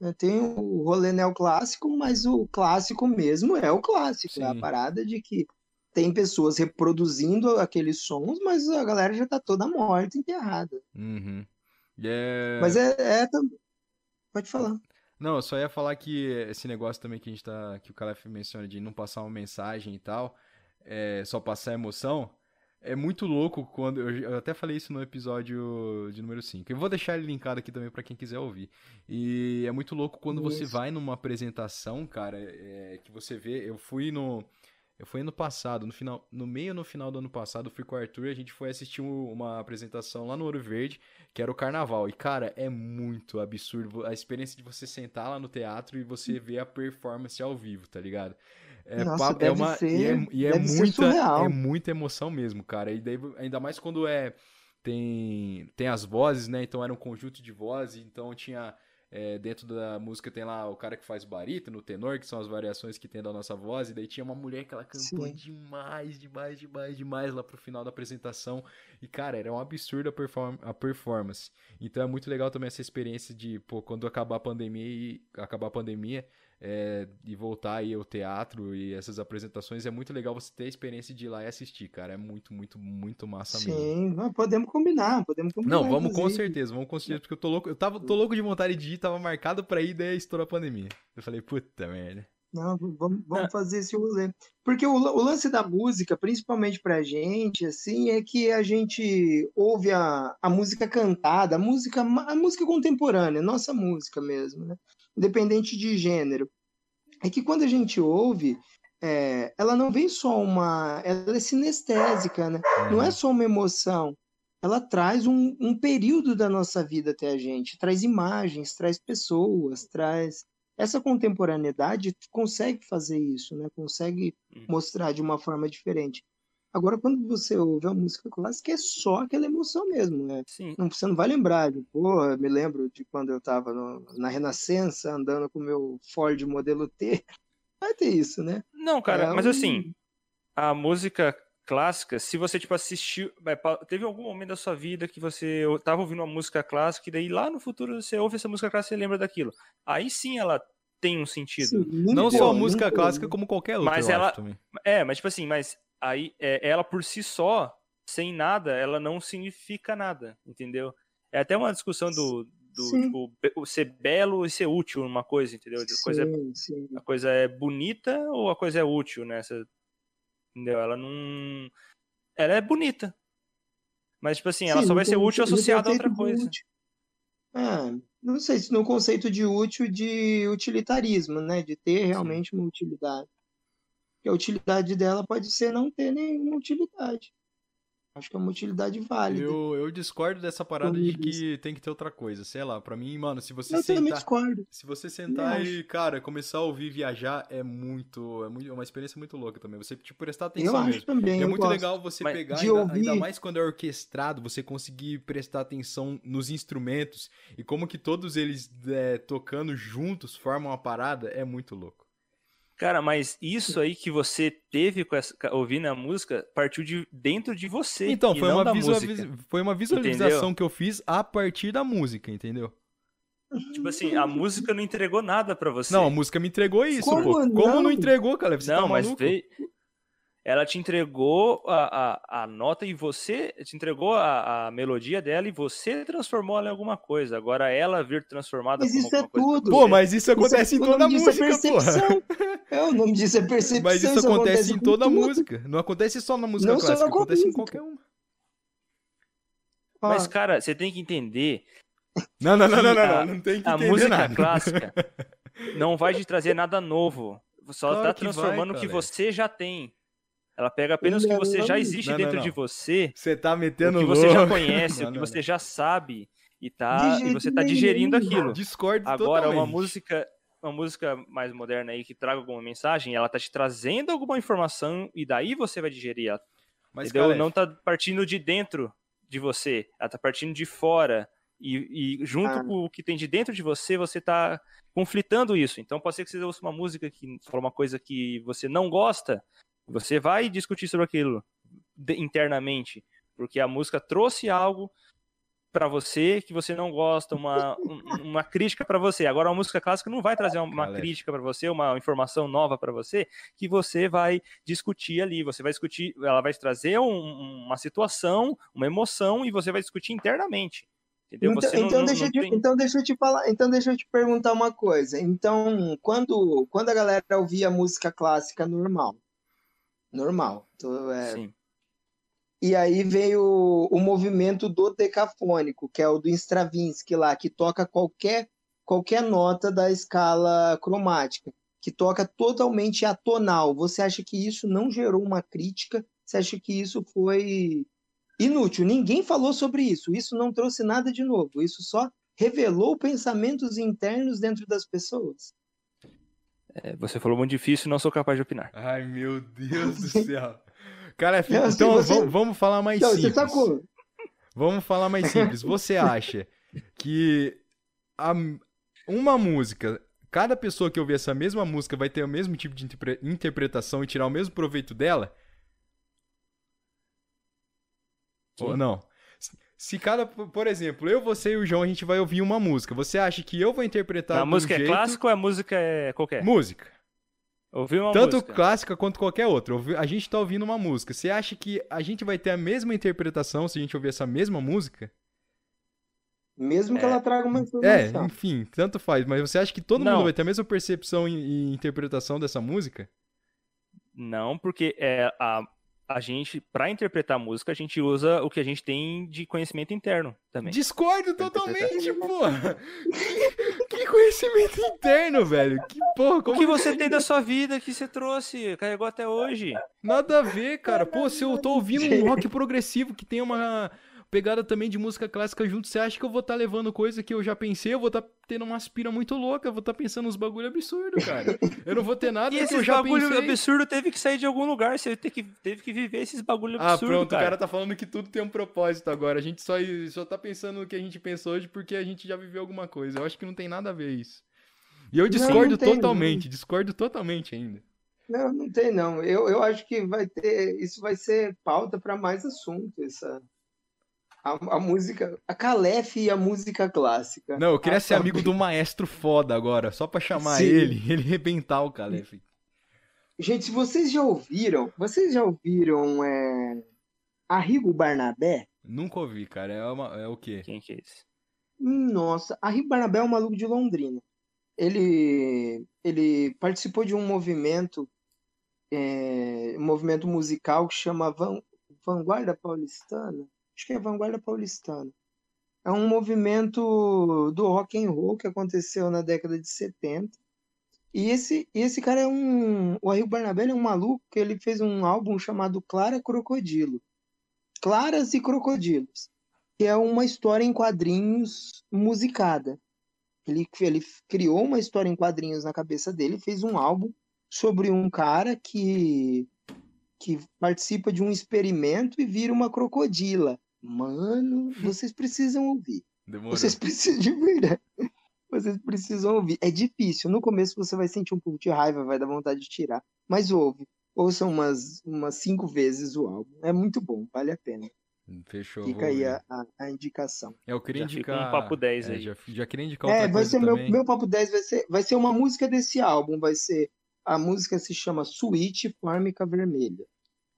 né? Tem o rolê neoclássico, mas o clássico mesmo é o clássico. É a Sim. parada de que tem pessoas reproduzindo aqueles sons, mas a galera já tá toda morta, enterrada. Uhum. É- Mas é, é Pode falar. Não, eu só ia falar que esse negócio também que a gente tá. Que o Calef menciona de não passar uma mensagem e tal, é, só passar emoção. É muito louco quando. Eu, eu até falei isso no episódio de número 5. Eu vou deixar ele linkado aqui também pra quem quiser ouvir. E é muito louco quando você Isso. vai numa apresentação, cara, é, que você vê. Eu fui no. Eu fui ano passado, no final, no meio no final do ano passado, eu fui com o Arthur e a gente foi assistir um- uma apresentação lá no Ouro Verde, que era o carnaval. E, cara, é muito absurdo a experiência de você sentar lá no teatro e você ver a performance ao vivo, tá ligado? É, Nossa, papo- é uma, ser- e é, e é muita, é muita emoção mesmo, cara. E daí, ainda mais quando é tem tem as vozes, né? Então era um conjunto de vozes, então tinha é, dentro da música tem lá o cara que faz o barítono, o tenor, que são as variações que tem da nossa voz, e daí tinha uma mulher que ela cantou Sim. demais, demais, demais, demais lá pro final da apresentação. E, cara, era um absurdo a, perform a performance. Então é muito legal também essa experiência de, pô, quando acabar a pandemia e acabar a pandemia é, e voltar aí ao teatro e essas apresentações, é muito legal você ter a experiência de ir lá e assistir, cara. É muito, muito, muito massa mesmo. Sim, podemos combinar, podemos combinar. Não, vamos com inclusive. certeza, vamos com certeza, porque eu tô louco, eu tava, tô louco de vontade de ir, tava marcado pra ir, daí estourou a pandemia. Eu falei, puta merda. Não, vamos, vamos fazer esse rolê. Porque o, o lance da música, principalmente pra gente, assim, é que a gente ouve a, a música cantada, a música, a música contemporânea, nossa música mesmo, né? Independente de gênero. É que quando a gente ouve, é, ela não vem só uma. Ela é sinestésica, né? Não é só uma emoção. Ela traz um, um período da nossa vida até a gente, traz imagens, traz pessoas, traz. Essa contemporaneidade consegue fazer isso, né? Consegue Hum. mostrar de uma forma diferente. Agora, quando você ouve a música clássica, é só aquela emoção mesmo, né? Sim. Não, você não vai lembrar de, pô, eu me lembro de quando eu estava na Renascença, andando com o meu Ford modelo T. Vai ter isso, né? Não, cara, É mas um- assim, a música clássica, se você, tipo, assistiu. Teve algum momento da sua vida que você tava ouvindo uma música clássica e daí lá no futuro você ouve essa música clássica e lembra daquilo. Aí sim ela tem um sentido. Sim, Não só a música clássica, né? como qualquer outra, Mas ela-. É, mas tipo assim, mas aí é, ela por si só, sem nada, ela não significa nada, entendeu? É até uma discussão do, do tipo, ser belo e ser útil numa coisa, entendeu? A coisa, Sim, sim. a coisa é bonita ou a coisa é útil, né? Essa- entendeu? Ela não. Ela é bonita. Mas, tipo assim, ela Sim, só no vai ser útil associada a outra coisa. Ah, não sei se no conceito de útil de utilitarismo, né? De ter realmente uma utilidade. Porque a utilidade dela pode ser não ter nenhuma utilidade. Acho que é uma utilidade válida. Eu, eu discordo dessa parada de que tem que ter outra coisa, sei lá, pra mim, mano, se você Eu também sentar, discordo. se você sentar acho. e, cara, começar a ouvir viajar é muito, é muito, é uma experiência muito louca também, você, tipo, prestar Eu atenção acho mesmo. também. E é eu muito gosto. legal você Mas pegar, ainda, ouvir- ainda mais quando é orquestrado, você conseguir prestar atenção nos instrumentos e como que todos eles é, tocando juntos formam uma parada, é muito louco. Cara, mas isso aí que você teve com essa, ouvindo a música partiu de dentro de você. Então, e foi não uma, da visual- música. foi uma visualização que eu fiz a partir da música, entendeu? Tipo assim, a música não entregou nada pra você. Não, a música me entregou isso, Como pô. não? Como não entregou, cara? Você não, tá mas veio. Ela te entregou a, a, a nota e você te entregou a, a melodia dela e você transformou ela em alguma coisa. Agora ela vir transformada Mas como isso é alguma coisa. pra tudo. Pô, mas isso acontece Isso é- em toda disso é música, porra. É, o nome disso é percepção. Mas isso acontece em com toda tudo. música. Não acontece só na música Não só clássica, acontece em música. qualquer uma. Mas, cara, você tem que entender Não, não, não, não, não, a- não, não tem que a entender música nada. clássica não vai te trazer nada novo. Só Claro tá que vai, transformando o que você já tem. Ela pega apenas o que você já existe não, dentro não. de você, Você tá o metendo que você já louco. conhece, Não, o que não, você já sabe e tá e você tá digerindo nenhum. aquilo. Discordo Agora uma totalmente. música, uma música mais moderna aí que traga alguma mensagem, ela tá te trazendo alguma informação e daí você vai digerir ela. Mas, entendeu? Calef, Não tá partindo de dentro de você, ela tá partindo de fora. E, e junto Ah. com o que tem de dentro de você, você tá conflitando isso. Então pode ser que você ouça uma música que fala uma coisa que você não gosta, você vai discutir sobre aquilo de- internamente, porque a música trouxe algo pra você que você não gosta, uma, um- uma crítica pra você. Agora a música clássica não vai trazer uma Calef. crítica pra você, uma informação nova pra você, que você vai discutir ali. Você vai discutir, ela vai trazer um- uma situação, uma emoção e você vai discutir internamente. Entendeu? Então, não, então não- deixa não te, tem- então deixa eu te falar, então deixa eu te perguntar uma coisa. Então, quando, quando a galera ouvia música clássica normal, normal, tô, é, Sim. e aí veio o, o movimento do decafônico, que é o do Stravinsky lá, que toca qualquer qualquer nota da escala cromática, que toca totalmente atonal. Você acha que isso não gerou uma crítica? Você acha que isso foi inútil? Ninguém falou sobre isso. Isso não trouxe nada de novo. Isso só revelou pensamentos internos dentro das pessoas. É, você falou muito difícil, não sou capaz de opinar. Ai, meu Deus do céu. Cara, é Não, então você- vamos, vamos falar mais Então, você simples. Vamos falar mais simples. Você acha que a- uma música, cada pessoa que ouvir essa mesma música vai ter o mesmo tipo de interpre- interpretação e tirar o mesmo proveito dela? Ou Sim. não? Se- cada, por exemplo, eu, você e o João, a gente vai ouvir uma música. Você acha que eu vou interpretar a música é jeito- clássica ou a música é qualquer? Música. Ouviu uma Tanto música? clássica quanto qualquer outra. A gente tá ouvindo uma música. Você acha que a gente vai ter a mesma interpretação se a gente ouvir essa mesma música? Mesmo que É. ela traga uma É, informação. enfim, tanto faz. Mas você acha que todo Não. mundo vai ter a mesma percepção e, e interpretação dessa música? Não, porque é, a, a gente, pra interpretar música, a gente usa o que a gente tem de conhecimento interno também. Discordo totalmente, porra! que conhecimento interno, velho! Que porra, O como que você tem da sua vida que você trouxe, carregou até hoje? Nada a ver, cara. Pô, se eu tô ouvindo um rock progressivo que tem uma pegada também de música clássica junto, você acha que eu vou estar levando coisa que eu já pensei? Eu vou estar tendo uma aspira muito louca, eu vou estar pensando uns bagulho absurdo, cara. Eu não vou ter nada E que eu já bagulho pensei. absurdo teve que sair de algum lugar, você teve que, teve que viver esses bagulho Ah, absurdo, pronto, cara. o cara tá falando que tudo tem um propósito agora. A gente só, só tá pensando no que a gente pensou hoje porque a gente já viveu alguma coisa. Eu acho que não tem nada a ver isso. E eu discordo não tem, totalmente, discordo totalmente ainda. Não, não tem não. Eu, eu acho que vai ter, isso vai ser pauta para mais assunto, essa a, a música, a Calef e a música clássica. Não, eu queria Ah, ser amigo do maestro foda agora, só pra chamar Sim. ele, ele rebentar o Calef. Gente, se vocês já ouviram, vocês já ouviram é, Arrigo Barnabé? Nunca ouvi, cara. É, uma, é o quê? Quem que é esse? Nossa, Arrigo Barnabé é um maluco de Londrina. Ele, ele participou de um movimento, é, um movimento musical que chama Van- Vanguarda Paulistana. Acho que é Vanguarda Paulistana. É um movimento do rock and roll que aconteceu na década de 70. E esse, esse cara é um. O Arrigo Barnabé é um maluco que ele fez um álbum chamado Clara Crocodilo. Claras e Crocodilos. Que é uma história em quadrinhos musicada. Ele, ele criou uma história em quadrinhos na cabeça dele, fez um álbum sobre um cara que, que participa de um experimento e vira uma crocodila. Mano, vocês precisam ouvir. Demorou. Vocês precisam de verdade. Vocês precisam ouvir. É difícil. No começo você vai sentir um pouco de raiva, vai dar vontade de tirar. Mas ouve. Ouça umas, umas cinco vezes o álbum. É muito bom, vale a pena. Fechou. Fica vou aí a, a, a indicação. É, Eu queria Já indicar. um papo 10 é, aí. Já, já queria indicar É, outra vai coisa ser meu, meu papo 10 vai ser, vai ser uma música desse álbum, vai ser a música se chama Suíte Fórmica Vermelha.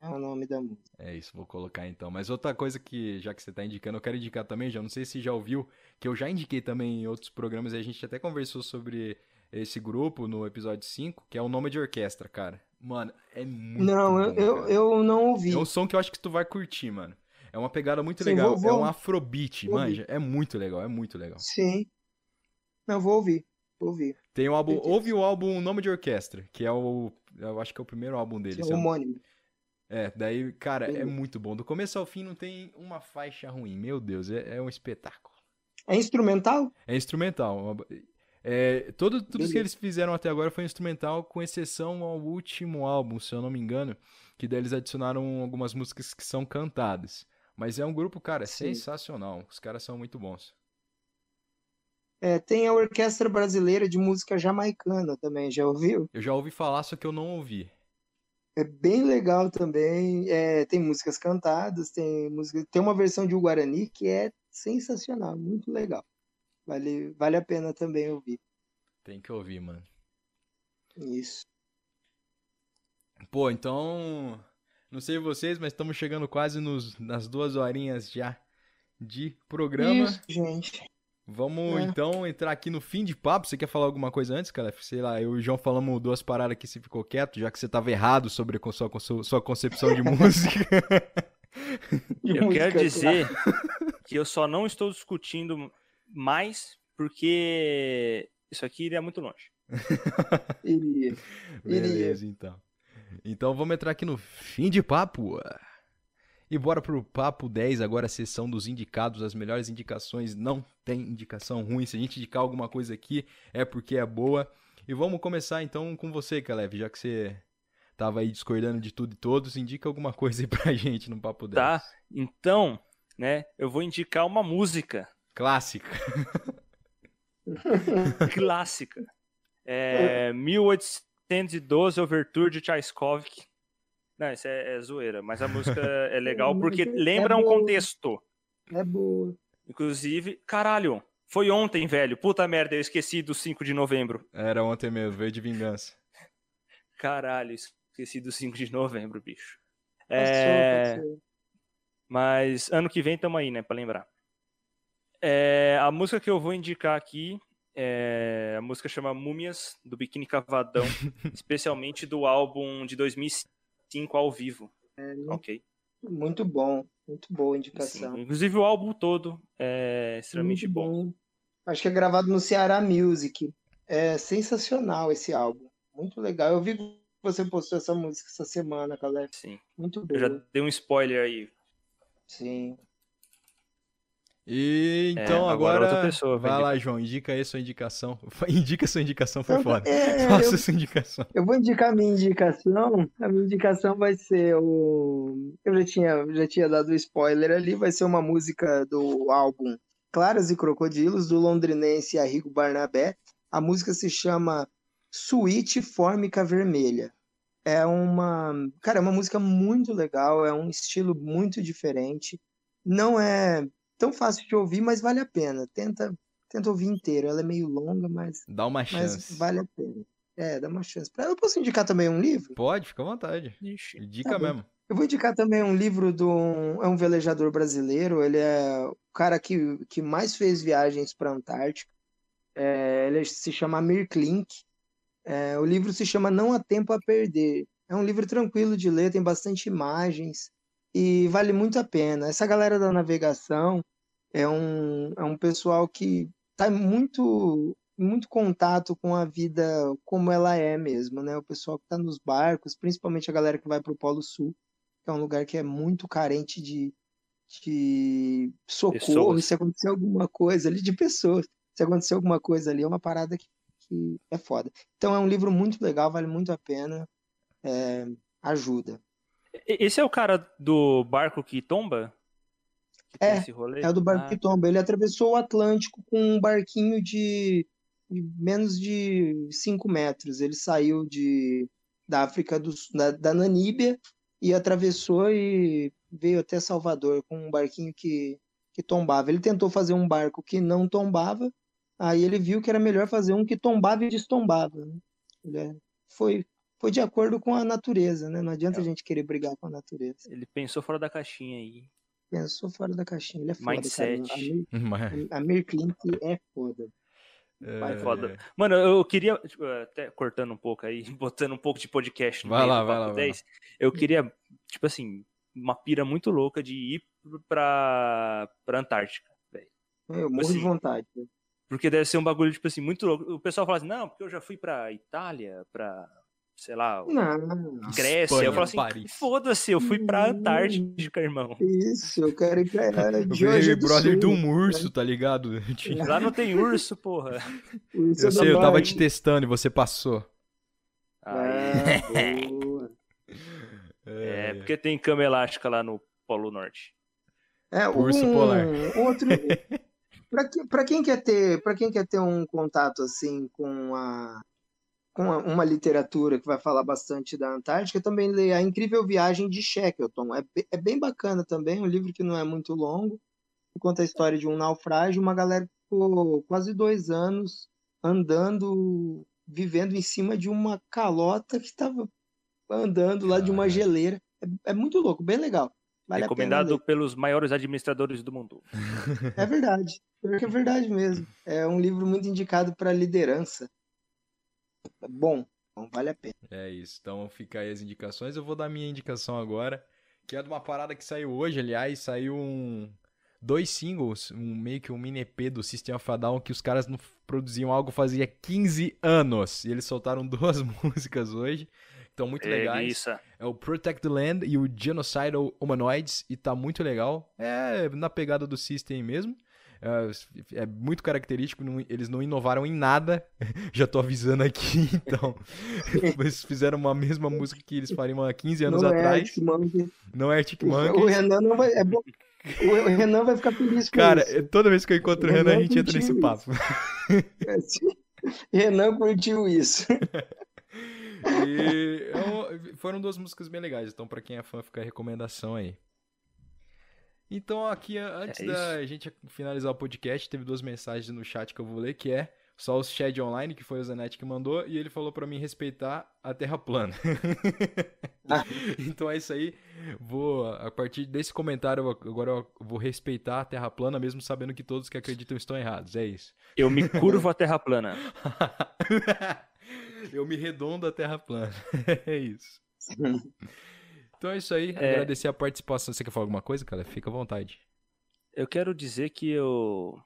É o nome da música. É isso, vou colocar então. Mas outra coisa que, já que você tá indicando, eu quero indicar também, já não sei se já ouviu, que eu já indiquei também em outros programas, e a gente até conversou sobre esse grupo no episódio 5, que é o nome de orquestra, cara. Mano, é muito Não, eu, bom, eu, cara. eu não ouvi. É um som que eu acho que tu vai curtir, mano. É uma pegada muito Sim, legal. vou- vou- É um afrobeat, vou manja. É muito legal, é muito legal. Sim. Não, vou ouvir. Vou ouvir. Tem o álbum, ouve o álbum Nome de Orquestra, que é o, eu acho que é o primeiro álbum deles. É um- homônimo. É, daí, cara, é muito bom. Do começo ao fim não tem uma faixa ruim. Meu Deus, é, é um espetáculo. É instrumental? É instrumental. É, todo, tudo que Beleza. eles fizeram até agora foi instrumental, com exceção ao último álbum, se eu não me engano, que daí eles adicionaram algumas músicas que são cantadas. Mas é um grupo, cara, Sim. sensacional. Os caras são muito bons. É, tem a Orquestra Brasileira de Música Jamaicana também, já ouviu? Eu já ouvi falar, só que eu não ouvi. É bem legal também. É, tem músicas cantadas, tem música, tem uma versão de Guarani que é sensacional, muito legal. Vale, vale a pena também ouvir. Tem que ouvir, mano. Isso. Pô, então. Não sei vocês, mas estamos chegando quase nos, nas duas horinhas já de programa. Isso, gente. Vamos É. então entrar aqui no fim de papo. Você quer falar alguma coisa antes, cara? Sei lá, eu e o João falamos duas paradas aqui, você ficou quieto, já que você tava errado sobre a sua, sua concepção de música. De Eu música quero dizer que eu só não estou discutindo mais porque isso aqui iria muito longe. Iria. Iria. Beleza, então. Então vamos entrar aqui no fim de papo. E bora pro papo 10, agora a sessão dos indicados, as melhores indicações. Não tem indicação ruim. Se a gente indicar alguma coisa aqui, é porque é boa. E vamos começar então com você, Caleb, já que você tava aí discordando de tudo e todos, indica alguma coisa aí pra gente no papo 10. Tá? Então, né, eu vou indicar uma música Clássica. clássica. É 1812 Overture de Tchaikovsky. Não, isso é, é zoeira, mas a música é legal porque É lembra um boa. contexto. É boa. Inclusive, caralho, foi ontem, velho. Puta merda, eu esqueci do 5 de novembro. Era ontem mesmo, veio de vingança. Caralho, esqueci do 5 de novembro, bicho. É. Mas ano que vem tamo aí, né, pra lembrar. É, a música que eu vou indicar aqui é a música chama Múmias, do Biquíni Cavadão, especialmente do álbum de 2005 ao vivo. Ok? Muito bom. Muito boa a Sim. indicação. Inclusive o álbum todo é extremamente Muito bom. Acho que é gravado no Ceará Music. É sensacional esse álbum. Muito legal. Eu vi que você postou essa música essa semana, Caleb. Sim. Muito Eu boa. já dei um spoiler aí. Sim. E então É, agora agora, outra pessoa vai vai lá. João, indica aí sua indicação. Indica sua indicação, foi foda. é, Faça eu- sua indicação. Eu vou indicar a minha indicação. A minha indicação vai ser o. Eu já tinha, já tinha dado spoiler ali. Vai ser uma música do álbum Claras e Crocodilos, do londrinense Arrigo Barnabé. A música se chama Suíte Fórmica Vermelha. É uma. Cara, é uma música muito legal. É um estilo muito diferente. Não é tão fácil de ouvir, mas vale a pena. Tenta, tenta ouvir inteiro. Ela é meio longa, mas, Dá uma mas chance. vale a pena. É, dá uma chance. Pra- Eu posso indicar também um livro? Pode, fica à vontade. Ixi. Dica Tá bom. mesmo. Eu vou indicar também um livro do é um velejador brasileiro. Ele é o cara que, que mais fez viagens para a Antártica. É, ele se chama Amir Klink. É, o livro se chama Não há Tempo a Perder. É um livro tranquilo de ler, tem bastante imagens e vale muito a pena. Essa galera da navegação é um, é um pessoal que está muito muito contato com a vida como ela é mesmo, né? O pessoal que está nos barcos, principalmente a galera que vai para o Polo Sul, que é um lugar que é muito carente de, de socorro, Pessoas. se acontecer alguma coisa ali, de pessoas, se acontecer alguma coisa ali, é uma parada que, que é foda. Então é um livro muito legal, vale muito a pena, é, ajuda. Esse é o cara do barco que tomba? Que É, esse rolê? É o do barco Ah, que tomba. Ele atravessou o Atlântico com um barquinho de, de menos de 5 metros. Ele saiu de, da África do Sul, da, da Namíbia e atravessou e veio até Salvador com um barquinho que, que tombava. Ele tentou fazer um barco que não tombava, aí ele viu que era melhor fazer um que tombava e destombava. né? Ele é- foi, foi de acordo com a natureza, né? Não adianta É. a gente querer brigar com a natureza. Ele pensou fora da caixinha aí. Pensou fora da caixinha. Ele é foda, Mindset. cara. Amir Klink é foda. é, foda. Mano, eu queria, tipo, até cortando um pouco aí, botando um pouco de podcast no Vai meio lá, do vai Papo lá, vai 10, eu queria, tipo assim, uma pira muito louca de ir pra, pra Antártica, velho. Eu morro Assim, de vontade. Porque deve ser um bagulho, tipo assim, muito louco. O pessoal fala assim, não, porque eu já fui pra Itália, pra sei lá, Não. Grécia. Espanha, eu falo assim, foda-se, eu fui pra Hum. Antártica, irmão. Isso, eu quero ir pra Eu Geórgia virei do brother de um urso, tá ligado? Lá não tem urso, porra. Isso Eu é sei, eu tava te testando e você passou. Aí, Ah, boa. é, porque tem cama elástica lá no Polo Norte. É, Urso um, polar. Outro. Pra, que- pra quem quer ter, para quem quer ter um contato assim com a com uma literatura que vai falar bastante da Antártica, também lê A Incrível Viagem de Shackleton. É, é bem bacana também, um livro que não é muito longo, que conta a história de um naufrágio, uma galera ficou quase dois anos andando, vivendo em cima de uma calota que estava andando lá de uma geleira. É, é muito louco, bem legal. Vale Recomendado ler. pelos maiores administradores do mundo. É verdade. É verdade mesmo. É um livro muito indicado para liderança. É Bom, bom, vale a pena. É isso, então fica aí as indicações. Eu vou dar minha indicação agora, que é de uma parada que saiu hoje, aliás, saiu um dois singles, um meio que um mini EP do System of a Down que os caras não produziam algo fazia 15 anos. E eles soltaram duas músicas hoje. Estão muito legais. Preguiça. É o Protect the Land e o Genocidal Humanoids, e tá muito legal. É na pegada do System mesmo. É, é muito característico, não- eles não inovaram em nada. Já tô avisando aqui, então. Eles fizeram uma mesma música que eles fariam há 15 anos não atrás. é Arctic Monkey. Não é Arctic O Monkeys. Renan não vai. É bom. O Renan vai ficar feliz com Cara, isso. toda vez que eu encontro o Eu Renan, a gente entra nesse isso. papo. Renan curtiu isso. E é um- foram duas músicas bem legais, então pra quem é fã fica a recomendação aí. Então aqui, antes É da gente finalizar o podcast, teve duas mensagens no chat que eu vou ler, que é só o Shed Online, que foi o Zanetti que mandou, e ele falou pra mim respeitar a Terra plana. Então é isso aí. Vou, a partir desse comentário, agora eu vou respeitar a Terra plana, mesmo sabendo que todos que acreditam estão errados. É isso. Eu me curvo a terra plana. eu me redondo a Terra plana. é isso. Então é isso aí. É. Agradecer a participação. Você quer falar alguma coisa, cara? Fica à vontade. Eu quero dizer que eu.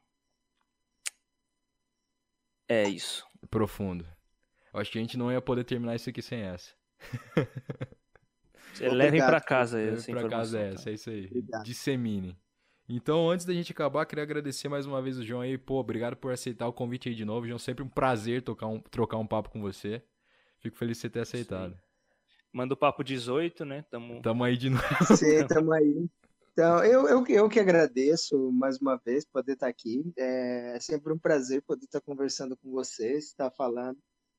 É isso. Profundo. Eu acho que a gente não ia poder terminar isso aqui sem essa. Levem pra casa Leve essa pra informação. casa é tá? essa, é isso aí. Obrigado. Dissemine. Então, antes da gente acabar, queria agradecer mais uma vez o João aí. Pô, obrigado por aceitar o convite aí de novo. João, sempre um prazer tocar um, trocar um papo com você. Fico feliz de você ter aceitado. Manda o papo 18, né? Tamo... Tamo aí de novo. Você tamo aí. Então, eu, eu, eu que agradeço mais uma vez poder estar aqui. É sempre um prazer poder estar conversando com vocês, estar falando.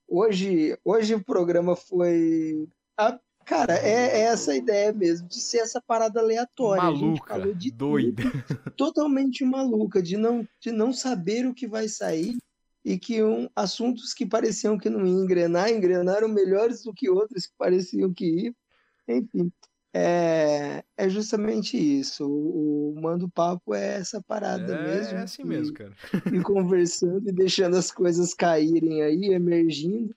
Hoje, hoje o programa foi. a- cara, é, é essa ideia mesmo, de ser essa parada aleatória. a gente Maluca, falou de doida. tudo, totalmente maluca, de não, de não saber o que vai sair e que um, assuntos que pareciam que não iam engrenar, engrenaram melhores do que outros que pareciam que iam. Enfim, é, é justamente isso. O, o Mando Papo é essa parada É, mesmo. é assim e- mesmo, cara. E conversando e deixando as coisas caírem aí, emergindo.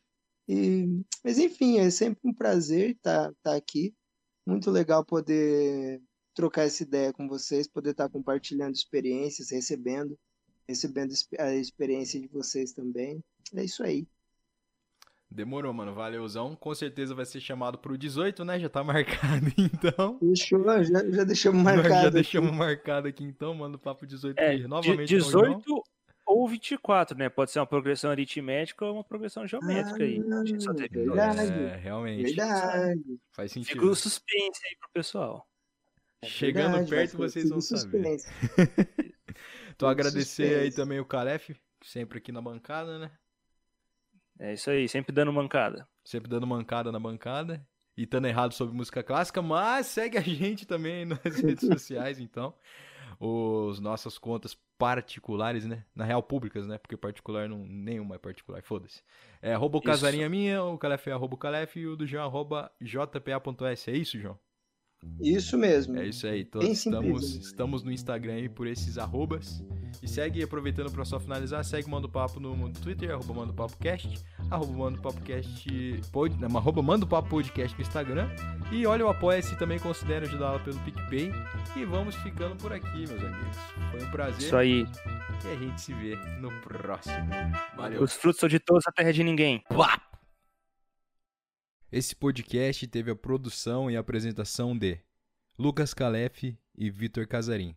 E, mas enfim, é sempre um prazer estar aqui. Muito legal poder trocar essa ideia com vocês, poder estar compartilhando experiências, recebendo, recebendo a experiência de vocês também. É isso aí. Demorou, mano. Valeuzão. Com certeza vai ser chamado pro 18, né? Já tá marcado, então. Fechou, já, já deixamos Nós marcado. já aqui. deixamos marcado aqui, então. Manda o papo 18 É, aí. Novamente com o João. 18 ou 24, né? Pode ser uma progressão aritmética ou uma progressão geométrica aí. A gente só Ah, teve verdade. É, realmente. Verdade. Faz sentido. Fica o suspense aí pro pessoal. Chegando verdade, vai perto, vocês vão saber. Então agradecer aí também o Calef, sempre aqui na bancada, né? É isso aí, sempre dando mancada. Sempre dando mancada na bancada. E estando errado sobre música clássica, mas segue a gente também nas redes sociais, então. Os nossas contas particulares, né? Na real, públicas, né? Porque particular não, nenhuma é particular, foda-se. É arroba o casarinha minha, o Calef é arroba o Calef e o do João arroba jpa.s. É isso, João? Isso mesmo. É isso aí. Bem estamos, simples. estamos no Instagram aí por esses arrobas. E segue, aproveitando para só finalizar, segue Manda o Papo no, Twitter, arroba Manda o Papo Cast, arroba Manda o Papo Cast, pod, não, arroba Manda o Papo Podcast no Instagram. E olha o Apoia-se também, considere ajudá-la pelo PicPay. E vamos ficando por aqui, meus amigos. Foi um prazer Isso aí. e a gente se vê no próximo. Valeu. Os frutos são de todos, a terra é de ninguém. Esse podcast teve a produção e apresentação de Lucas Calef e Vitor Casarim,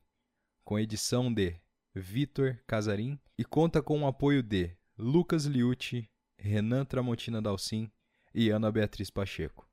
com edição de Vitor Casarim e conta com o apoio de Lucas Liucci, Renan Tramontina Dalcin e Ana Beatriz Pacheco.